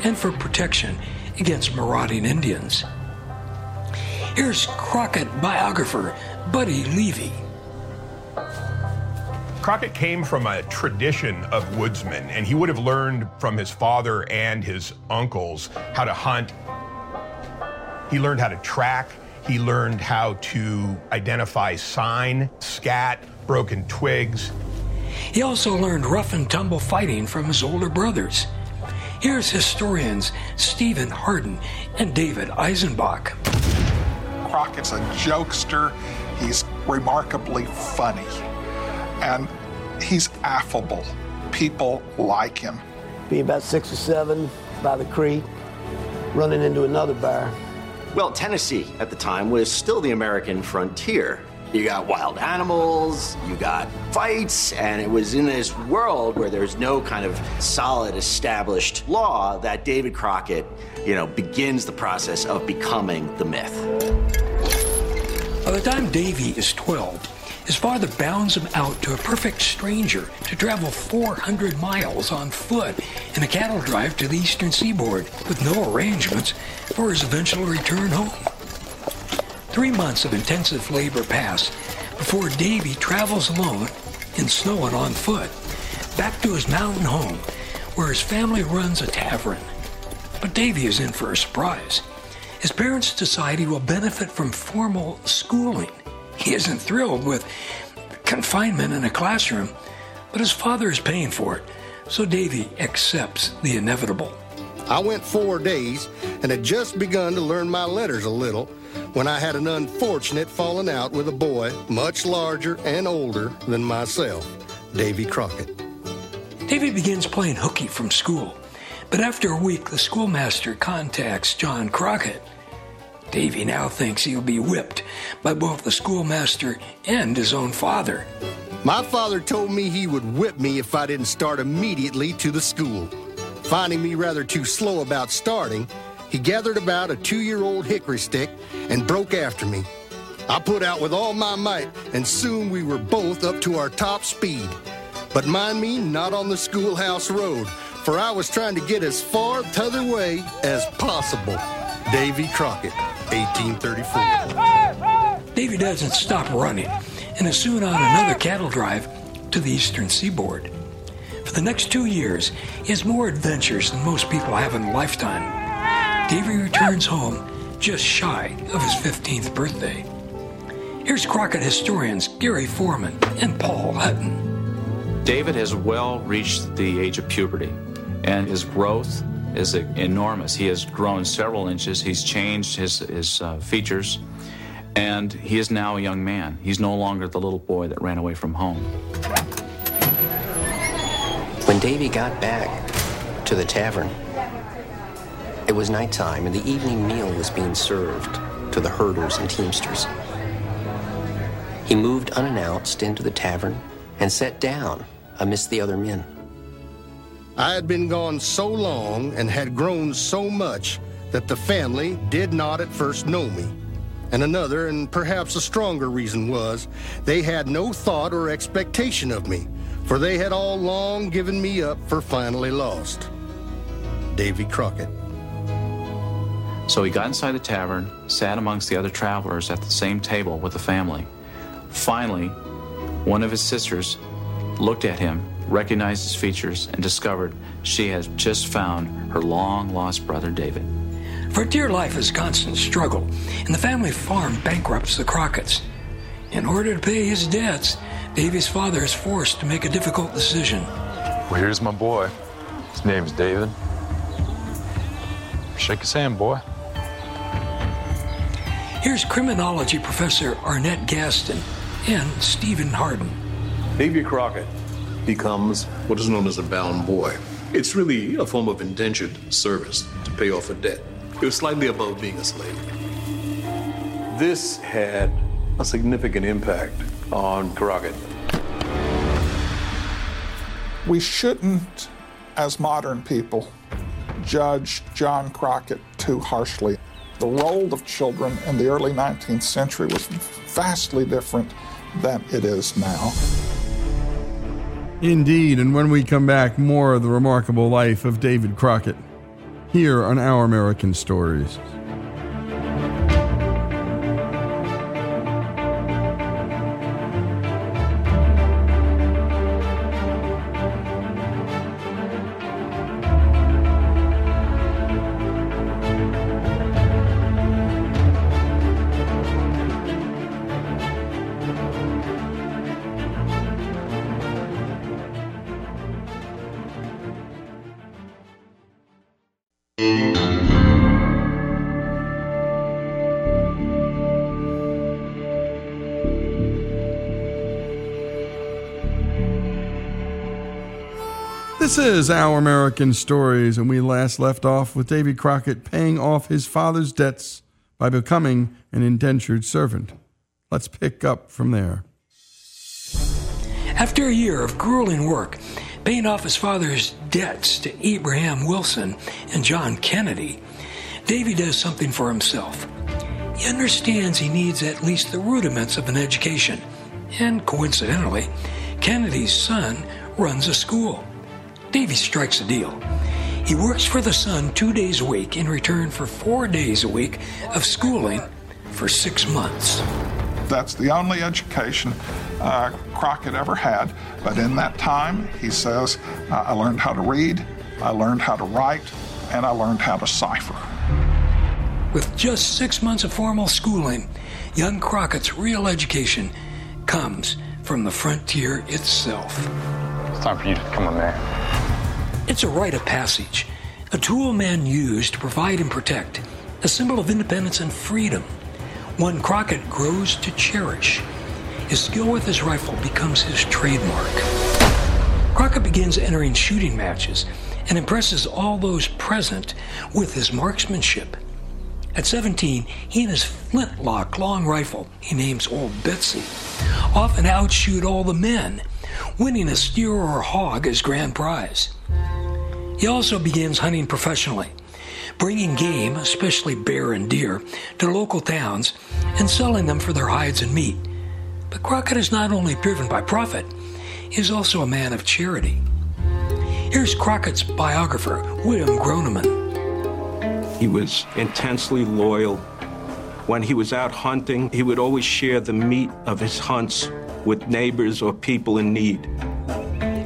and for protection against marauding Indians. Here's Crockett biographer Buddy Levy. Crockett came from a tradition of woodsmen, and he would have learned from his father and his uncles how to hunt. He learned how to track. He learned how to identify sign, scat, broken twigs. He also learned rough and tumble fighting from his older brothers. Here's historians Stephen Hardin and David Eisenbach. Crockett's a jokester. He's remarkably funny. And he's affable. People like him. Be about six or seven by the creek, running into another bear. Well, Tennessee at the time was still the American frontier. You got wild animals, you got fights, and it was in this world where there's no kind of solid established law that David Crockett, you know, begins the process of becoming the myth. By the time Davy is 12, his father bounds him out to a perfect stranger to travel 400 miles on foot in a cattle drive to the eastern seaboard with no arrangements for his eventual return home. Three months of intensive labor pass before Davy travels alone in snow and on foot back to his mountain home where his family runs a tavern. But Davy is in for a surprise. His parents decide he will benefit from formal schooling He isn't thrilled with confinement in a classroom, but his father is paying for it, so Davy accepts the inevitable. I went four days and had just begun to learn my letters a little when I had an unfortunate falling out with a boy much larger and older than myself, Davy Crockett. Davy begins playing hooky from school, but after a week, the schoolmaster contacts John Crockett. Davy now thinks he'll be whipped by both the schoolmaster and his own father. My father told me he would whip me if I didn't start immediately to the school. Finding me rather too slow about starting, he gathered about a two year old hickory stick and broke after me. I put out with all my might, and soon we were both up to our top speed. But mind me, not on the schoolhouse road, for I was trying to get as far t'other way as possible. Davy Crockett, 1834. Davy doesn't stop running and is soon on another cattle drive to the eastern seaboard. For the next two years, he has more adventures than most people have in a lifetime. Davy returns home just shy of his 15th birthday. Here's Crockett historians Gary Foreman and Paul Hutton. David has well reached the age of puberty, and his growth is enormous. He has grown several inches, he's changed his, his uh, features, and he is now a young man. He's no longer the little boy that ran away from home. When Davy got back to the tavern, it was nighttime and the evening meal was being served to the herders and teamsters. He moved unannounced into the tavern and sat down amidst the other men. I had been gone so long and had grown so much that the family did not at first know me. And another, and perhaps a stronger reason was, they had no thought or expectation of me for they had all long given me up for finally lost. Davy Crockett. So he got inside the tavern, sat amongst the other travelers at the same table with the family. Finally, one of his sisters looked at him, recognized his features, and discovered she had just found her long lost brother David. For dear life is a constant struggle, and the family farm bankrupts the Crockett's. In order to pay his debts, Davy's father is forced to make a difficult decision. Well, here's my boy. His name's David. Shake his hand, boy. Here's criminology professor Arnett Gaston and Stephen Hardin. Davy Crockett becomes what is known as a bound boy. It's really a form of indentured service to pay off a debt. It was slightly above being a slave. This had a significant impact on Crockett. We shouldn't, as modern people, judge John Crockett too harshly. The role of children in the early 19th century was vastly different than it is now. Indeed, and when we come back, more of the remarkable life of David Crockett here on Our American Stories. This is Our American Stories, and we last left off with Davy Crockett paying off his father's debts by becoming an indentured servant. Let's pick up from there. After a year of grueling work, paying off his father's debts to Abraham Wilson and John Kennedy, Davy does something for himself. He understands he needs at least the rudiments of an education. And coincidentally, Kennedy's son runs a school. Davy strikes a deal. He works for the son two days a week in return for four days a week of schooling for six months. That's the only education uh, Crockett ever had. But in that time, he says, uh, I learned how to read, I learned how to write, and I learned how to cipher. With just six months of formal schooling, young Crockett's real education comes from the frontier itself. It's time for you to become a man. It's a rite of passage, a tool men use to provide and protect, a symbol of independence and freedom, one Crockett grows to cherish. His skill with his rifle becomes his trademark. Crockett begins entering shooting matches and impresses all those present with his marksmanship. At 17, he and his flintlock long rifle, he names Old Betsy, often outshoot all the men, winning a steer or a hog as grand prize. He also begins hunting professionally, bringing game, especially bear and deer, to local towns and selling them for their hides and meat. But Crockett is not only driven by profit, he is also a man of charity. Here's Crockett's biographer, William Groneman. He was intensely loyal. When he was out hunting, he would always share the meat of his hunts with neighbors or people in need.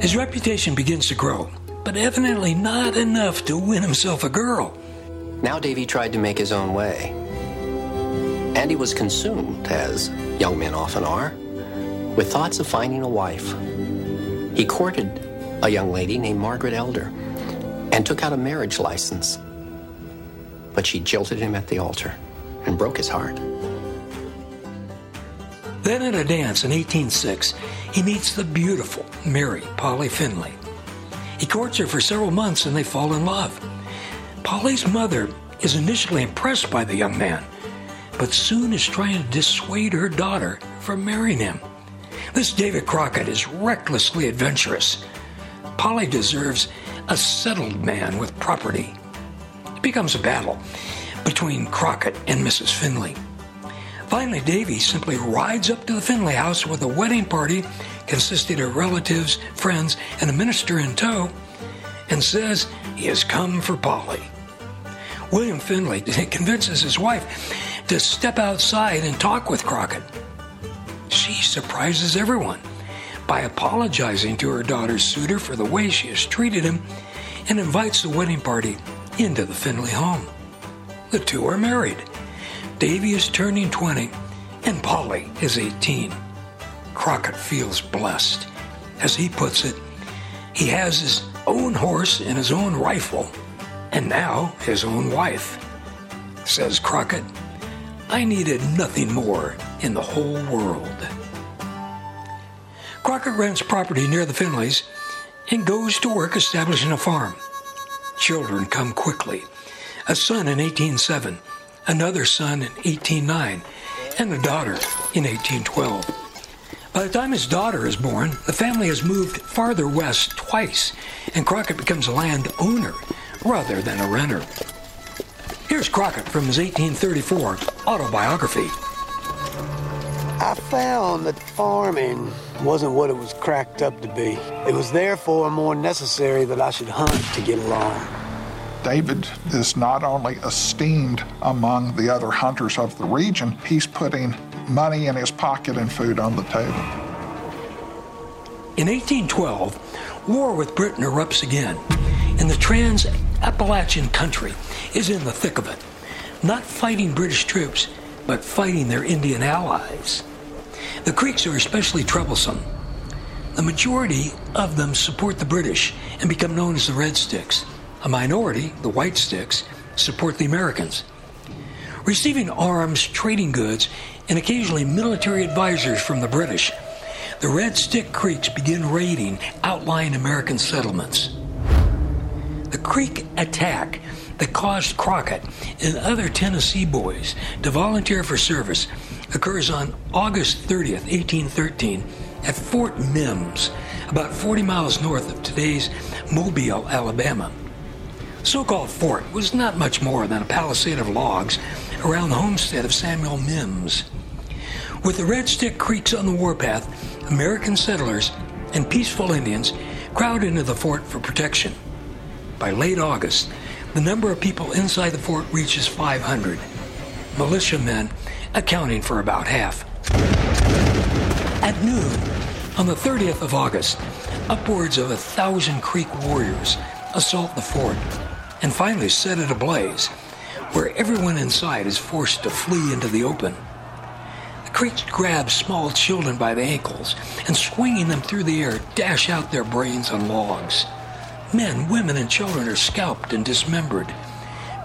His reputation begins to grow, but evidently not enough to win himself a girl. Now Davy tried to make his own way. And he was consumed, as young men often are, with thoughts of finding a wife. He courted a young lady named Margaret Elder and took out a marriage license. But she jilted him at the altar and broke his heart. Then at a dance in 1806, he meets the beautiful Mary Polly Finley. He courts her for several months and they fall in love. Polly's mother is initially impressed by the young man, but soon is trying to dissuade her daughter from marrying him. This David Crockett is recklessly adventurous. Polly deserves a settled man with property. It becomes a battle between Crockett and Mrs. Finley. Finally, Davy simply rides up to the Finley house with a wedding party consisting of relatives, friends, and a minister in tow, and says he has come for Polly. William Finley convinces his wife to step outside and talk with Crockett. She surprises everyone by apologizing to her daughter's suitor for the way she has treated him and invites the wedding party into the Finley home. The two are married. Davy is turning 20 and Polly is 18. Crockett feels blessed. As he puts it, he has his own horse and his own rifle, and now his own wife. Says Crockett, I needed nothing more in the whole world. Crockett rents property near the Finleys and goes to work establishing a farm. Children come quickly. A son in 1807, another son in 1809, and a daughter in 1812. By the time his daughter is born, the family has moved farther west twice, and Crockett becomes a landowner rather than a renter. Here's Crockett from his 1834 autobiography. I found that farming wasn't what it was cracked up to be. It was therefore more necessary that I should hunt to get along. David is not only esteemed among the other hunters of the region, he's putting money in his pocket and food on the table. In 1812, war with Britain erupts again, and the Trans Appalachian country is in the thick of it, not fighting British troops, but fighting their Indian allies. The Creeks are especially troublesome. The majority of them support the British and become known as the Red Sticks. A minority, the White Sticks, support the Americans. Receiving arms, trading goods, and occasionally military advisors from the British, the Red Stick Creeks begin raiding outlying American settlements. The Creek attack that caused Crockett and other Tennessee boys to volunteer for service occurs on August 30th, 1813, at Fort Mims, about 40 miles north of today's Mobile, Alabama. So called fort was not much more than a palisade of logs around the homestead of Samuel Mims. With the Red Stick Creeks on the warpath, American settlers and peaceful Indians crowd into the fort for protection. By late August, the number of people inside the fort reaches 500, militiamen accounting for about half. At noon, on the 30th of August, upwards of a thousand Creek warriors assault the fort and finally set it ablaze, where everyone inside is forced to flee into the open. The Creeks grab small children by the ankles and, swinging them through the air, dash out their brains on logs. Men, women, and children are scalped and dismembered.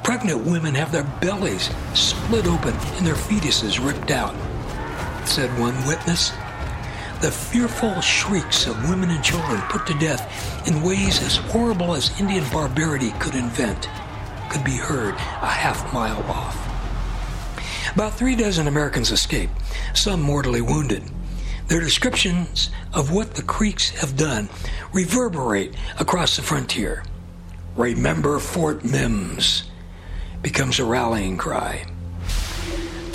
Pregnant women have their bellies split open and their fetuses ripped out, said one witness. The fearful shrieks of women and children put to death in ways as horrible as Indian barbarity could invent could be heard a half mile off. About three dozen Americans escape, some mortally wounded. Their descriptions of what the Creeks have done reverberate across the frontier. Remember Fort Mims becomes a rallying cry.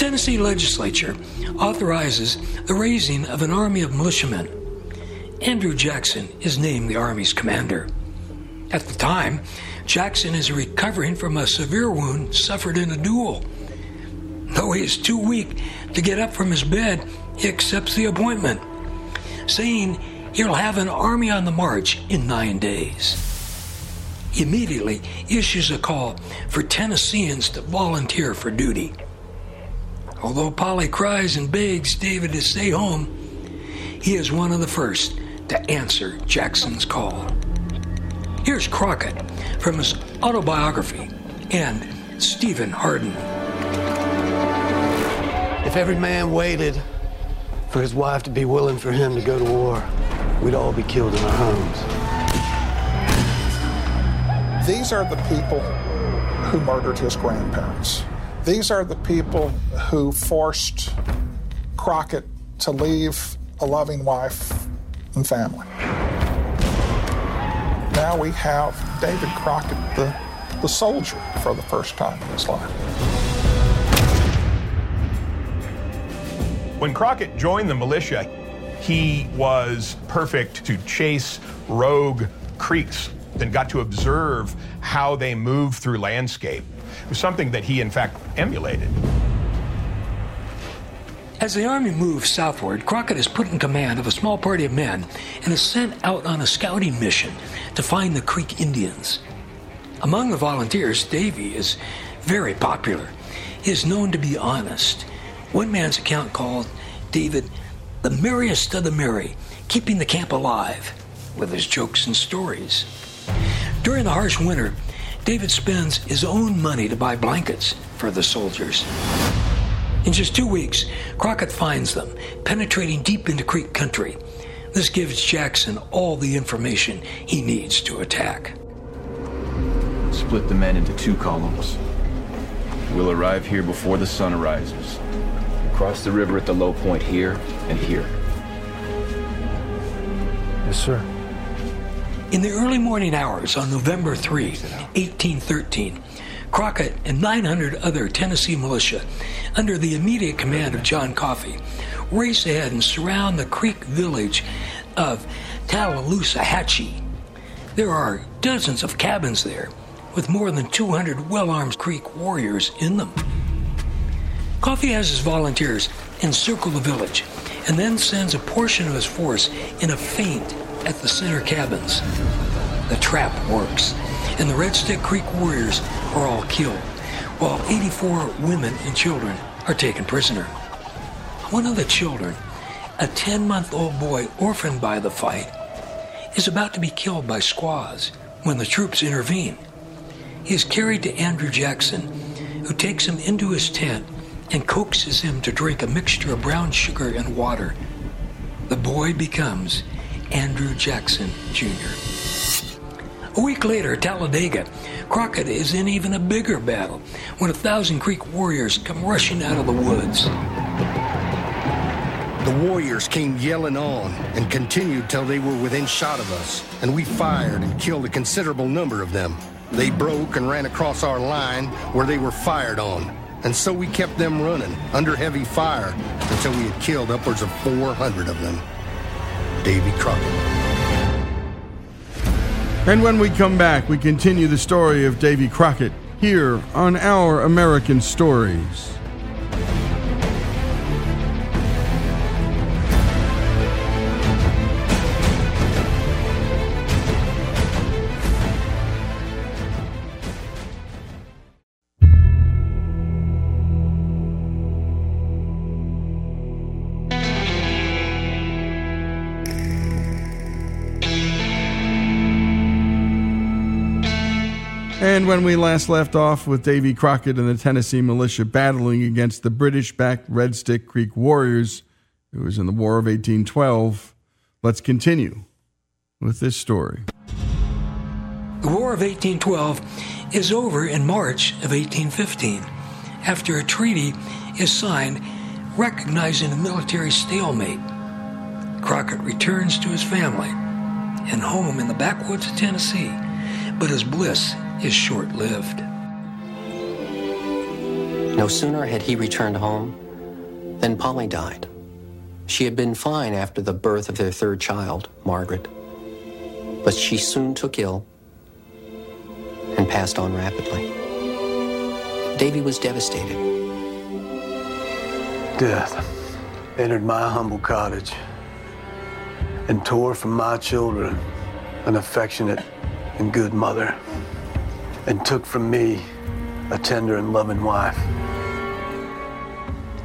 Tennessee legislature authorizes the raising of an army of militiamen. Andrew Jackson is named the Army's commander. At the time, Jackson is recovering from a severe wound suffered in a duel. Though he is too weak to get up from his bed, he accepts the appointment, saying he'll have an army on the march in nine days. He immediately issues a call for Tennesseans to volunteer for duty. Although Polly cries and begs David to stay home, he is one of the first to answer Jackson's call. Here's Crockett from his autobiography and Stephen Hardin. If every man waited for his wife to be willing for him to go to war, we'd all be killed in our homes. These are the people who murdered his grandparents. These are the people who forced Crockett to leave a loving wife and family. Now we have David Crockett, the, the soldier, for the first time in his life. When Crockett joined the militia, he was perfect to chase rogue Creeks and got to observe how they move through landscape. It was something that he, in fact, emulated. As the army moves southward, Crockett is put in command of a small party of men and is sent out on a scouting mission to find the Creek Indians. Among the volunteers, Davy is very popular. He is known to be honest. One man's account called David the merriest of the merry, keeping the camp alive with his jokes and stories. During the harsh winter, David spends his own money to buy blankets for the soldiers. In just two weeks, Crockett finds them, penetrating deep into Creek country. This gives Jackson all the information he needs to attack. Split the men into two columns. We'll arrive here before the sun arises. Cross the river at the low point here and here. Yes, sir. In the early morning hours on November 3, 1813, Crockett and 900 other Tennessee militia, under the immediate command of John Coffee, race ahead and surround the creek village of Tallushatchee. There are dozens of cabins there, with more than 200 well armed Creek warriors in them. Coffee has his volunteers encircle the village and then sends a portion of his force in a feint at the center cabins. The trap works, and the Red Stick Creek warriors are all killed, while 84 women and children are taken prisoner. One of the children, a 10 month old boy orphaned by the fight, is about to be killed by squaws when the troops intervene. He is carried to Andrew Jackson, who takes him into his tent and coaxes him to drink a mixture of brown sugar and water. The boy becomes Andrew Jackson Jr. A week later, at Talladega, Crockett is in even a bigger battle when a Thousand Creek warriors come rushing out of the woods. The warriors came yelling on and continued till they were within shot of us, and we fired and killed a considerable number of them. They broke and ran across our line where they were fired on, and so we kept them running under heavy fire until we had killed upwards of 400 of them. Davy Crockett. And when we come back, we continue the story of Davy Crockett here on Our American Stories. And when we last left off with Davy Crockett and the Tennessee militia battling against the British backed Red Stick Creek Warriors, it was in the War of 1812. Let's continue with this story. The War of 1812 is over in March of 1815 after a treaty is signed recognizing a military stalemate. Crockett returns to his family and home in the backwoods of Tennessee, but his bliss is short lived. No sooner had he returned home than Polly died. She had been fine after the birth of their third child, Margaret, but she soon took ill and passed on rapidly. Davy was devastated. Death entered my humble cottage and tore from my children an affectionate and good mother, and took from me a tender and loving wife.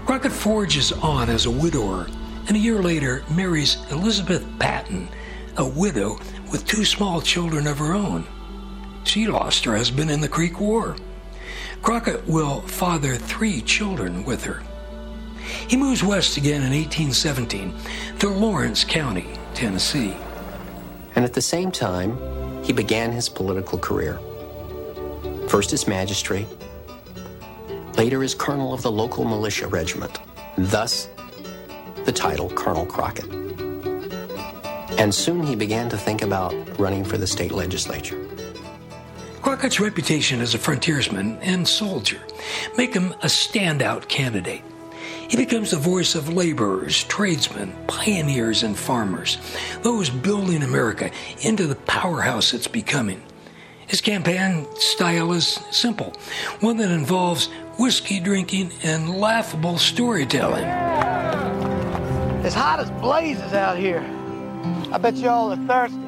Crockett forges on as a widower, and a year later marries Elizabeth Patton, a widow with two small children of her own. She lost her husband in the Creek War. Crockett will father three children with her. He moves west again in 1817 to Lawrence County, Tennessee. And at the same time, he began his political career. First as magistrate, later as colonel of the local militia regiment, thus the title Colonel Crockett. And soon he began to think about running for the state legislature. Crockett's reputation as a frontiersman and soldier make him a standout candidate. He becomes the voice of laborers, tradesmen, pioneers, and farmers, those building America into the powerhouse it's becoming. His campaign style is simple, one that involves whiskey drinking and laughable storytelling. It's hot as blazes out here. I bet you all are thirsty.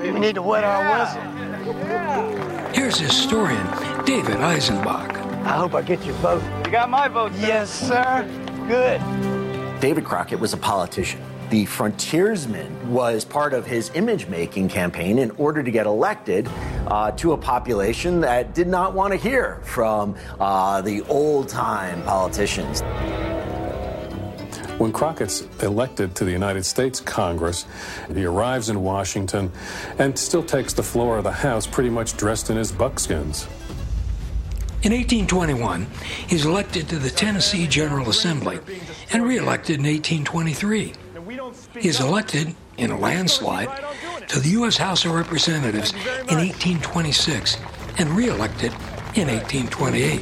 We need to wet our whistle. Here's historian David Eisenbach. I hope I get your vote. You got my vote, sir. Yes, sir. Good. David Crockett was a politician. The frontiersman was part of his image making campaign in order to get elected uh, to a population that did not want to hear from uh, the old time politicians. When Crockett's elected to the United States Congress, he arrives in Washington and still takes the floor of the House pretty much dressed in his buckskins. In 1821, he's elected to the Tennessee General Assembly and reelected in 1823. He is elected in a landslide to the U.S. House of Representatives in 1826 and reelected in 1828.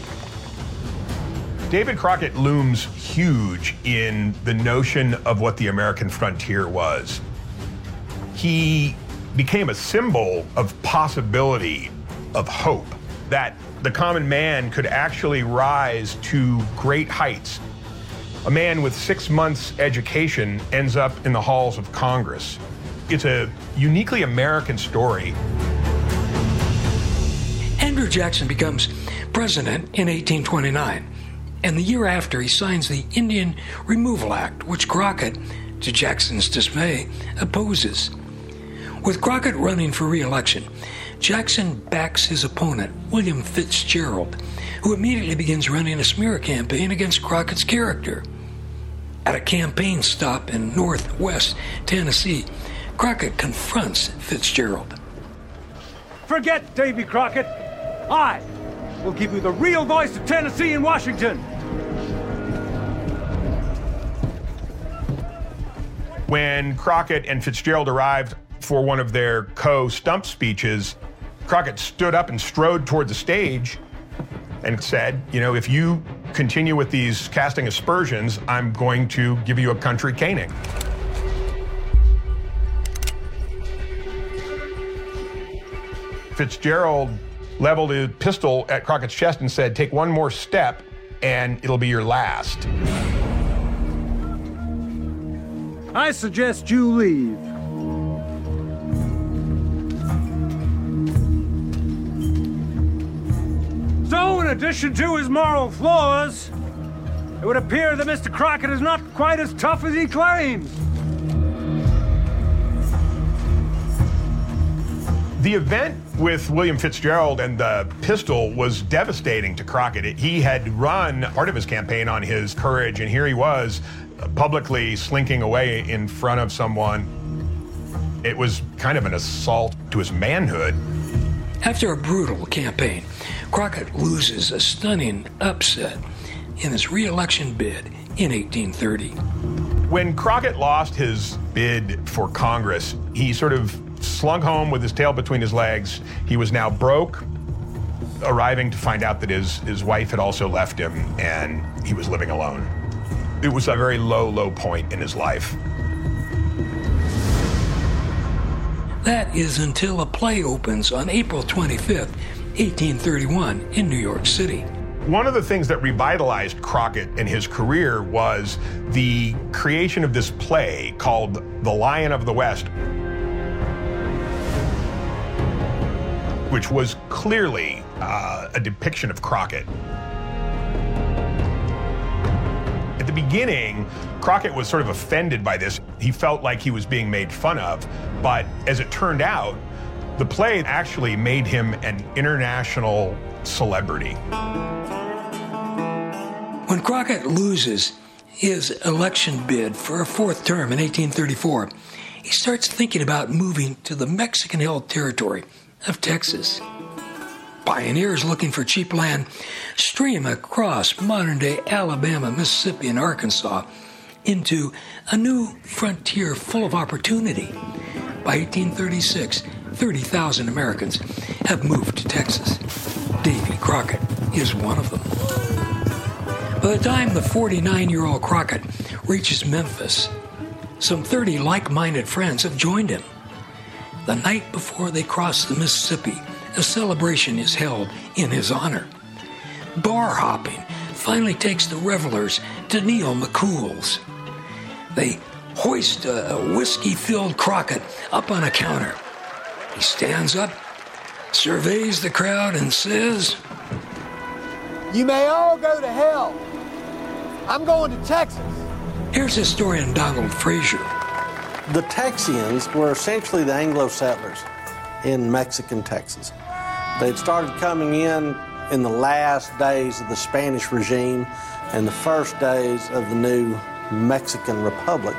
David Crockett looms huge in the notion of what the American frontier was. He became a symbol of possibility, of hope, that the common man could actually rise to great heights. A man with six months' education ends up in the halls of Congress. It's a uniquely American story. Andrew Jackson becomes president in 1829, and the year after he signs the Indian Removal Act, which Crockett, to Jackson's dismay, opposes. With Crockett running for re election, Jackson backs his opponent, William Fitzgerald, who immediately begins running a smear campaign against Crockett's character. At a campaign stop in northwest Tennessee, Crockett confronts Fitzgerald. Forget Davy Crockett. I will give you the real voice of Tennessee and Washington. When Crockett and Fitzgerald arrived for one of their co stump speeches, Crockett stood up and strode toward the stage and said, You know, if you continue with these casting aspersions, I'm going to give you a country caning. Fitzgerald leveled a pistol at Crockett's chest and said, Take one more step, and it'll be your last. I suggest you leave. So, in addition to his moral flaws, it would appear that Mr. Crockett is not quite as tough as he claims. The event with William Fitzgerald and the pistol was devastating to Crockett. He had run part of his campaign on his courage, and here he was uh, publicly slinking away in front of someone. It was kind of an assault to his manhood. After a brutal campaign, Crockett loses a stunning upset in his reelection bid in 1830. When Crockett lost his bid for Congress, he sort of slunk home with his tail between his legs. He was now broke, arriving to find out that his, his wife had also left him and he was living alone. It was a very low, low point in his life. That is until a play opens on April 25th, 1831, in New York City. One of the things that revitalized Crockett in his career was the creation of this play called The Lion of the West, which was clearly uh, a depiction of Crockett. At the beginning, Crockett was sort of offended by this. He felt like he was being made fun of. But as it turned out, the play actually made him an international celebrity. When Crockett loses his election bid for a fourth term in 1834, he starts thinking about moving to the Mexican held territory of Texas. Pioneers looking for cheap land stream across modern day Alabama, Mississippi, and Arkansas into a new frontier full of opportunity. By 1836, 30,000 Americans have moved to Texas. Davy Crockett is one of them. By the time the 49 year old Crockett reaches Memphis, some 30 like minded friends have joined him. The night before they cross the Mississippi, a celebration is held in his honor. Bar hopping finally takes the revelers to Neil McCool's. They hoist a whiskey filled Crockett up on a counter. He stands up, surveys the crowd, and says, You may all go to hell. I'm going to Texas. Here's historian Donald Frazier. The Texians were essentially the Anglo settlers in Mexican Texas. They'd started coming in in the last days of the Spanish regime and the first days of the new Mexican Republic.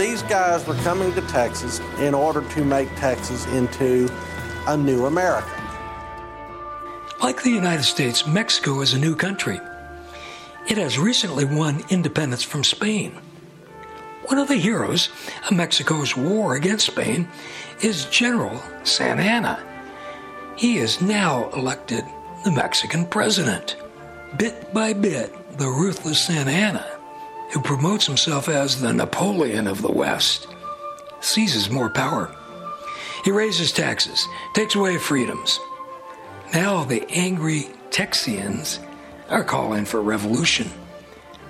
These guys were coming to Texas in order to make Texas into a new America. Like the United States, Mexico is a new country. It has recently won independence from Spain. One of the heroes of Mexico's war against Spain is General Santa Anna. He is now elected the Mexican president. Bit by bit, the ruthless Santa Anna, who promotes himself as the Napoleon of the West, seizes more power. He raises taxes, takes away freedoms. Now the angry Texians are calling for revolution.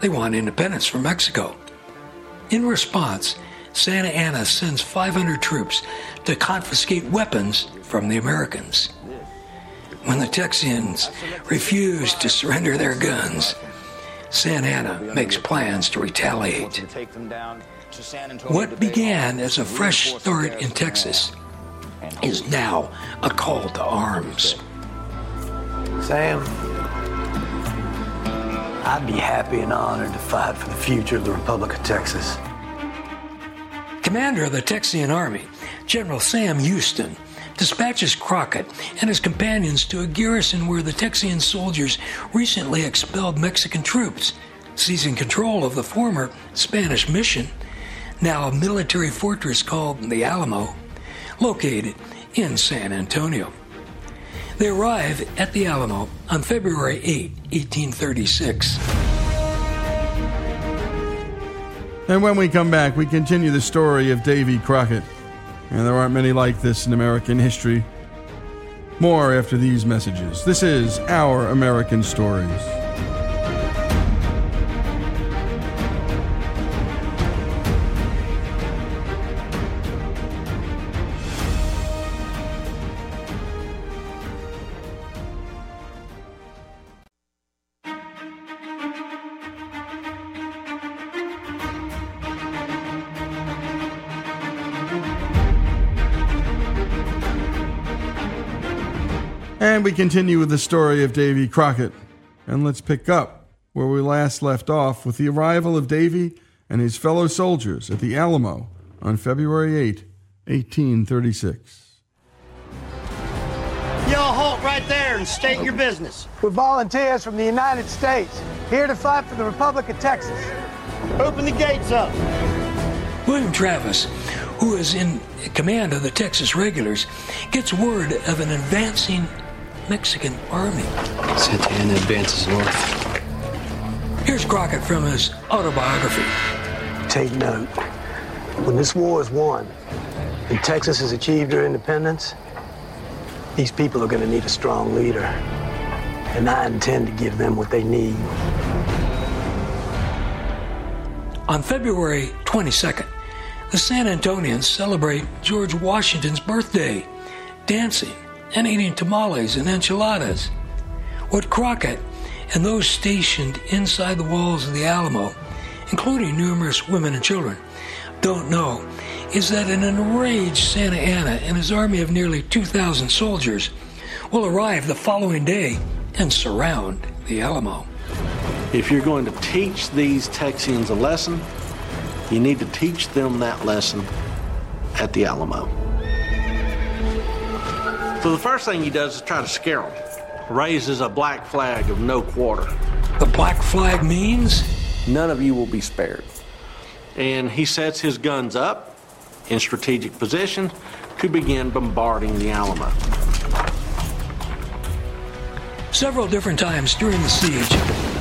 They want independence from Mexico. In response, Santa Anna sends 500 troops to confiscate weapons from the Americans. When the Texians refuse to surrender their guns, Santa Anna makes plans to retaliate. What began as a fresh start in Texas is now a call to arms. Sam, I'd be happy and honored to fight for the future of the Republic of Texas. Commander of the Texian Army, General Sam Houston, dispatches Crockett and his companions to a garrison where the Texian soldiers recently expelled Mexican troops, seizing control of the former Spanish mission, now a military fortress called the Alamo, located in San Antonio. They arrive at the Alamo on February 8, 1836. And when we come back, we continue the story of Davy Crockett. And there aren't many like this in American history. More after these messages. This is Our American Stories. Continue with the story of Davy Crockett. And let's pick up where we last left off with the arrival of Davy and his fellow soldiers at the Alamo on February 8, 1836. Y'all halt right there and state your business. We're volunteers from the United States, here to fight for the Republic of Texas. Open the gates up. William Travis, who is in command of the Texas regulars, gets word of an advancing Mexican army. Santa Anna advances north. Here's Crockett from his autobiography. Take note. When this war is won and Texas has achieved her independence, these people are going to need a strong leader. And I intend to give them what they need. On February 22nd, the San Antonians celebrate George Washington's birthday, dancing and eating tamales and enchiladas. What Crockett and those stationed inside the walls of the Alamo, including numerous women and children, don't know is that an enraged Santa Anna and his army of nearly 2,000 soldiers will arrive the following day and surround the Alamo. If you're going to teach these Texians a lesson, you need to teach them that lesson at the Alamo. So the first thing he does is try to scare them. Raises a black flag of no quarter. The black flag means? None of you will be spared. And he sets his guns up in strategic position to begin bombarding the Alamo. Several different times during the siege,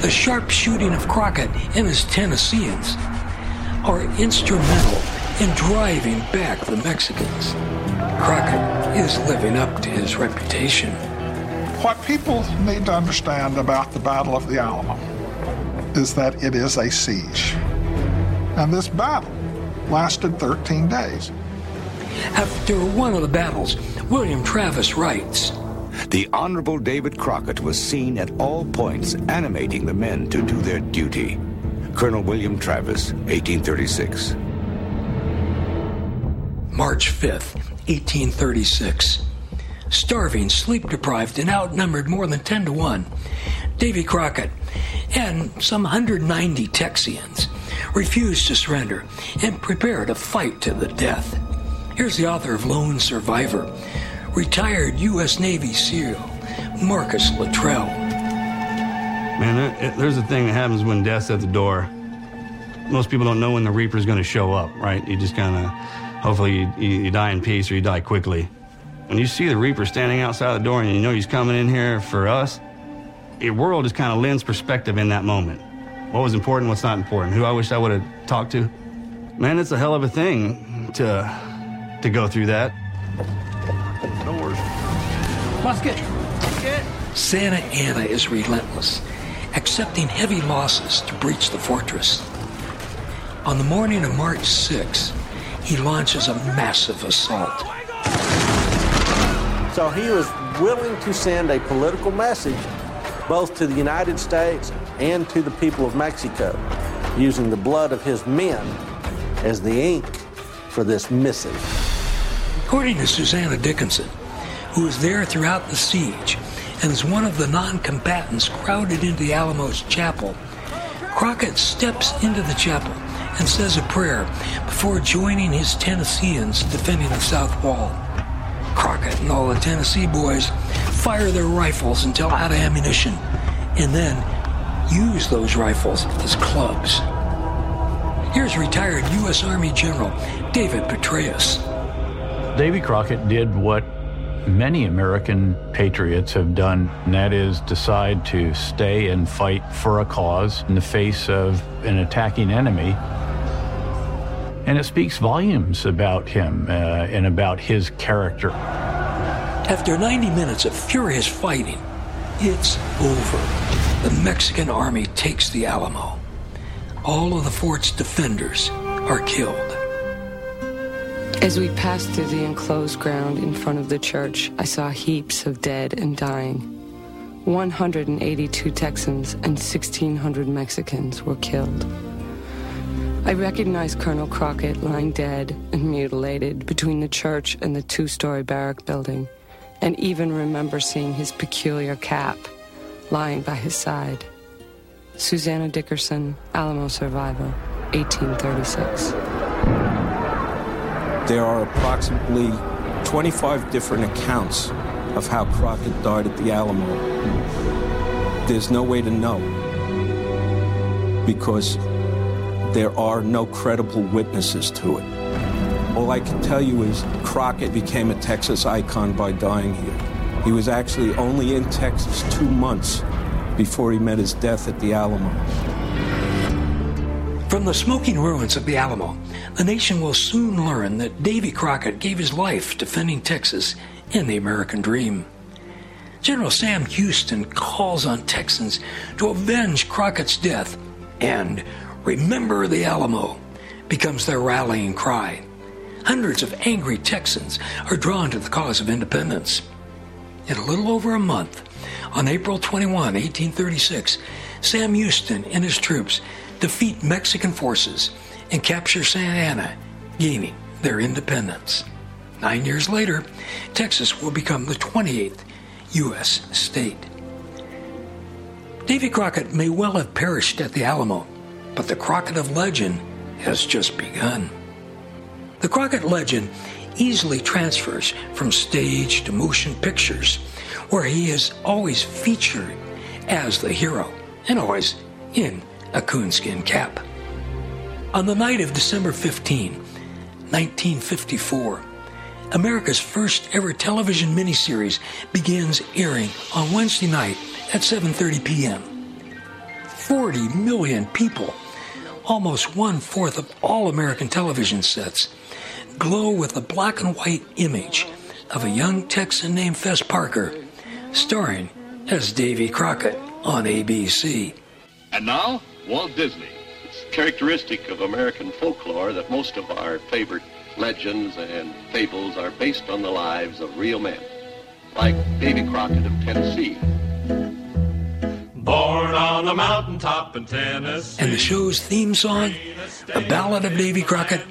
the sharp shooting of Crockett and his Tennesseans are instrumental in driving back the Mexicans. Crockett is living up to his reputation. What people need to understand about the Battle of the Alamo is that it is a siege. And this battle lasted 13 days. After one of the battles, William Travis writes The Honorable David Crockett was seen at all points animating the men to do their duty. Colonel William Travis, 1836. March 5th, 1836. Starving, sleep deprived, and outnumbered more than 10 to 1, Davy Crockett and some 190 Texians refused to surrender and prepare to fight to the death. Here's the author of Lone Survivor, retired U.S. Navy SEAL Marcus Luttrell. Man, there, there's a thing that happens when death's at the door. Most people don't know when the Reaper's going to show up, right? You just kind of, hopefully, you, you, you die in peace or you die quickly. When you see the Reaper standing outside the door and you know he's coming in here for us, your world just kind of lends perspective in that moment. What was important, what's not important, who I wish I would have talked to. Man, it's a hell of a thing to to go through that. Doors. Musket. Musket. Santa Anna is relentless, accepting heavy losses to breach the fortress. On the morning of March 6, he launches a massive assault. So he was willing to send a political message both to the United States and to the people of Mexico, using the blood of his men as the ink for this missive. According to Susanna Dickinson, who was there throughout the siege and is one of the non combatants crowded into the Alamo's chapel, Crockett steps into the chapel and says a prayer before joining his Tennesseans defending the south wall. Crockett and all the Tennessee boys fire their rifles until out of ammunition and then use those rifles as clubs. Here's retired U.S. Army General David Petraeus. Davy Crockett did what many American patriots have done, and that is decide to stay and fight for a cause in the face of an attacking enemy. And it speaks volumes about him uh, and about his character. After 90 minutes of furious fighting, it's over. The Mexican army takes the Alamo. All of the fort's defenders are killed. As we passed through the enclosed ground in front of the church, I saw heaps of dead and dying. 182 Texans and 1,600 Mexicans were killed. I recognized Colonel Crockett lying dead and mutilated between the church and the two story barrack building, and even remember seeing his peculiar cap lying by his side. Susanna Dickinson, Alamo Survival, 1836. There are approximately 25 different accounts of how Crockett died at the Alamo. There's no way to know because there are no credible witnesses to it. All I can tell you is Crockett became a Texas icon by dying here. He was actually only in Texas two months before he met his death at the Alamo. From the smoking ruins of the Alamo, the nation will soon learn that Davy Crockett gave his life defending Texas and the American dream. General Sam Houston calls on Texans to avenge Crockett's death, and Remember the Alamo becomes their rallying cry. Hundreds of angry Texans are drawn to the cause of independence. In a little over a month, on April 21, 1836, Sam Houston and his troops defeat Mexican forces and capture Santa Anna, gaining their independence. Nine years later, Texas will become the 28th U.S. state. Davy Crockett may well have perished at the Alamo, but the Crockett of legend has just begun. The Crockett legend easily transfers from stage to motion pictures, where he is always featured as the hero and always in a coonskin cap. On the night of December 15, 1954, America's first ever television miniseries begins airing on Wednesday night at 7:30 p.m. 40 million people, almost one fourth of all American television sets, glow with the black and white image of a young Texan named Fess Parker, starring as Davy Crockett on ABC. And now, Walt Disney. It's characteristic of American folklore that most of our favorite legends and fables are based on the lives of real men, like Davy Crockett of Tennessee. Born on a mountaintop in Tennessee. And the show's theme song, The Ballad of Davy Crockett,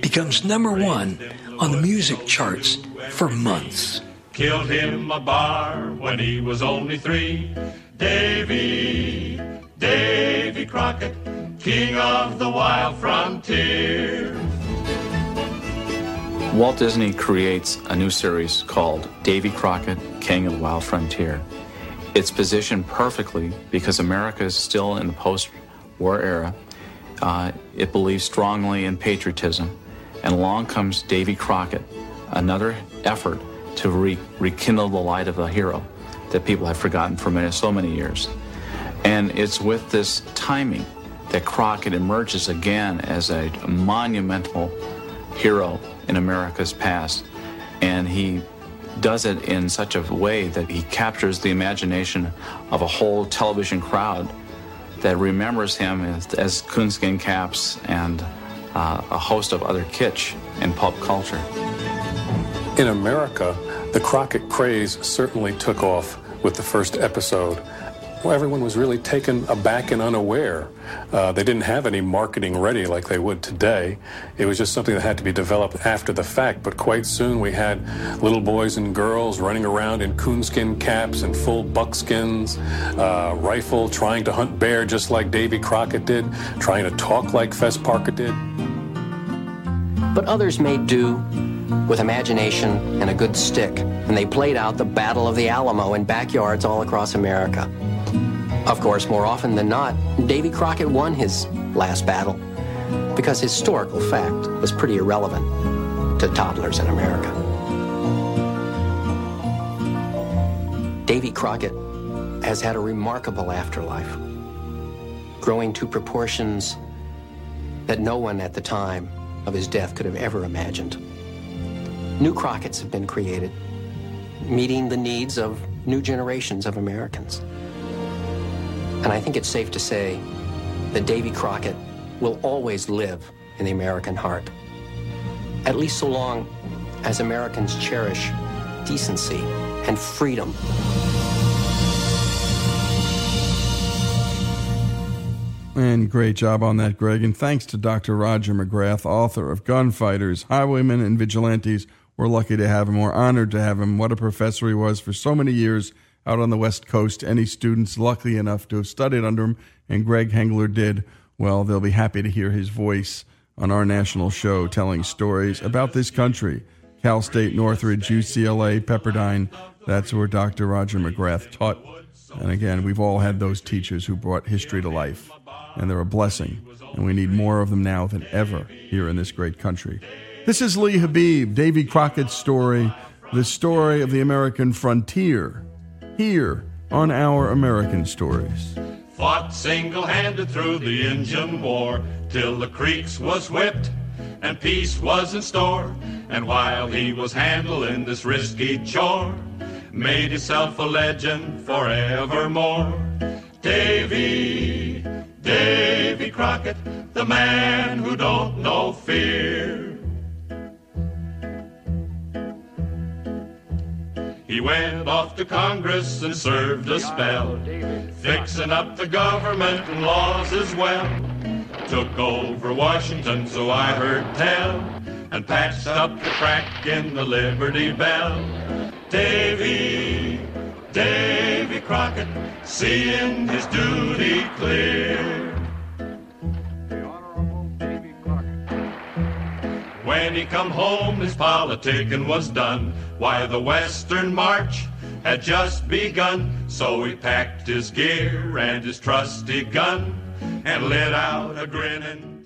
becomes number one on the music charts for months. Killed him a bar when he was only three. Davy, Davy Crockett, king of the wild frontier. Walt Disney creates a new series called Davy Crockett, King of the Wild Frontier. It's positioned perfectly because America is still in the post war era. Uh, it believes strongly in patriotism. And along comes Davy Crockett, another effort to re- rekindle the light of the hero that people have forgotten for many, so many years. And it's with this timing that Crockett emerges again as a monumental hero in America's past. And he does it in such a way that he captures the imagination of a whole television crowd that remembers him as, as coonskin caps and uh, a host of other kitsch in pulp culture. In America, the Crockett craze certainly took off with the first episode. Well, everyone was really taken aback and unaware. Uh, they didn't have any marketing ready like they would today. It was just something that had to be developed after the fact. But quite soon we had little boys and girls running around in coonskin caps and full buckskins, uh, rifle, trying to hunt bear just like Davy Crockett did, trying to talk like Fess Parker did. But others made do with imagination and a good stick, and they played out the Battle of the Alamo in backyards all across America. Of course, more often than not, Davy Crockett won his last battle because historical fact was pretty irrelevant to toddlers in America. Davy Crockett has had a remarkable afterlife, growing to proportions that no one at the time of his death could have ever imagined. New Crockett's have been created, meeting the needs of new generations of Americans. And I think it's safe to say that Davy Crockett will always live in the American heart, at least so long as Americans cherish decency and freedom. And great job on that, Greg. And thanks to Dr. Roger McGrath, author of Gunfighters, Highwaymen, and Vigilantes We're lucky to have him. We're honored to have him. What a professor he was for so many years out on the West Coast. Any students lucky enough to have studied under him, and Greg Hengler did, well, they'll be happy to hear his voice on our national show telling stories about this country. Cal State, Northridge, UCLA, Pepperdine. That's where Dr. Roger McGrath taught. And again, we've all had those teachers who brought history to life, and they're a blessing. And we need more of them now than ever here in this great country. This is Lee Habeeb, Davy Crockett's story, the story of the American frontier, here on Our American Stories. Fought single-handed through the Injun War till the creeks was whipped and peace was in store. And while he was handling this risky chore, made himself a legend forevermore. Davy, Davy Crockett, the man who don't know fear. He went off to Congress and served a spell, fixing up the government and laws as well. Took over Washington, so I heard tell, and patched up the crack in the Liberty Bell. Davy, Davy Crockett, seeing his duty clear. When he come home, his politicking was done. Why, the Western March had just begun. So he packed his gear and his trusty gun and lit out a grinning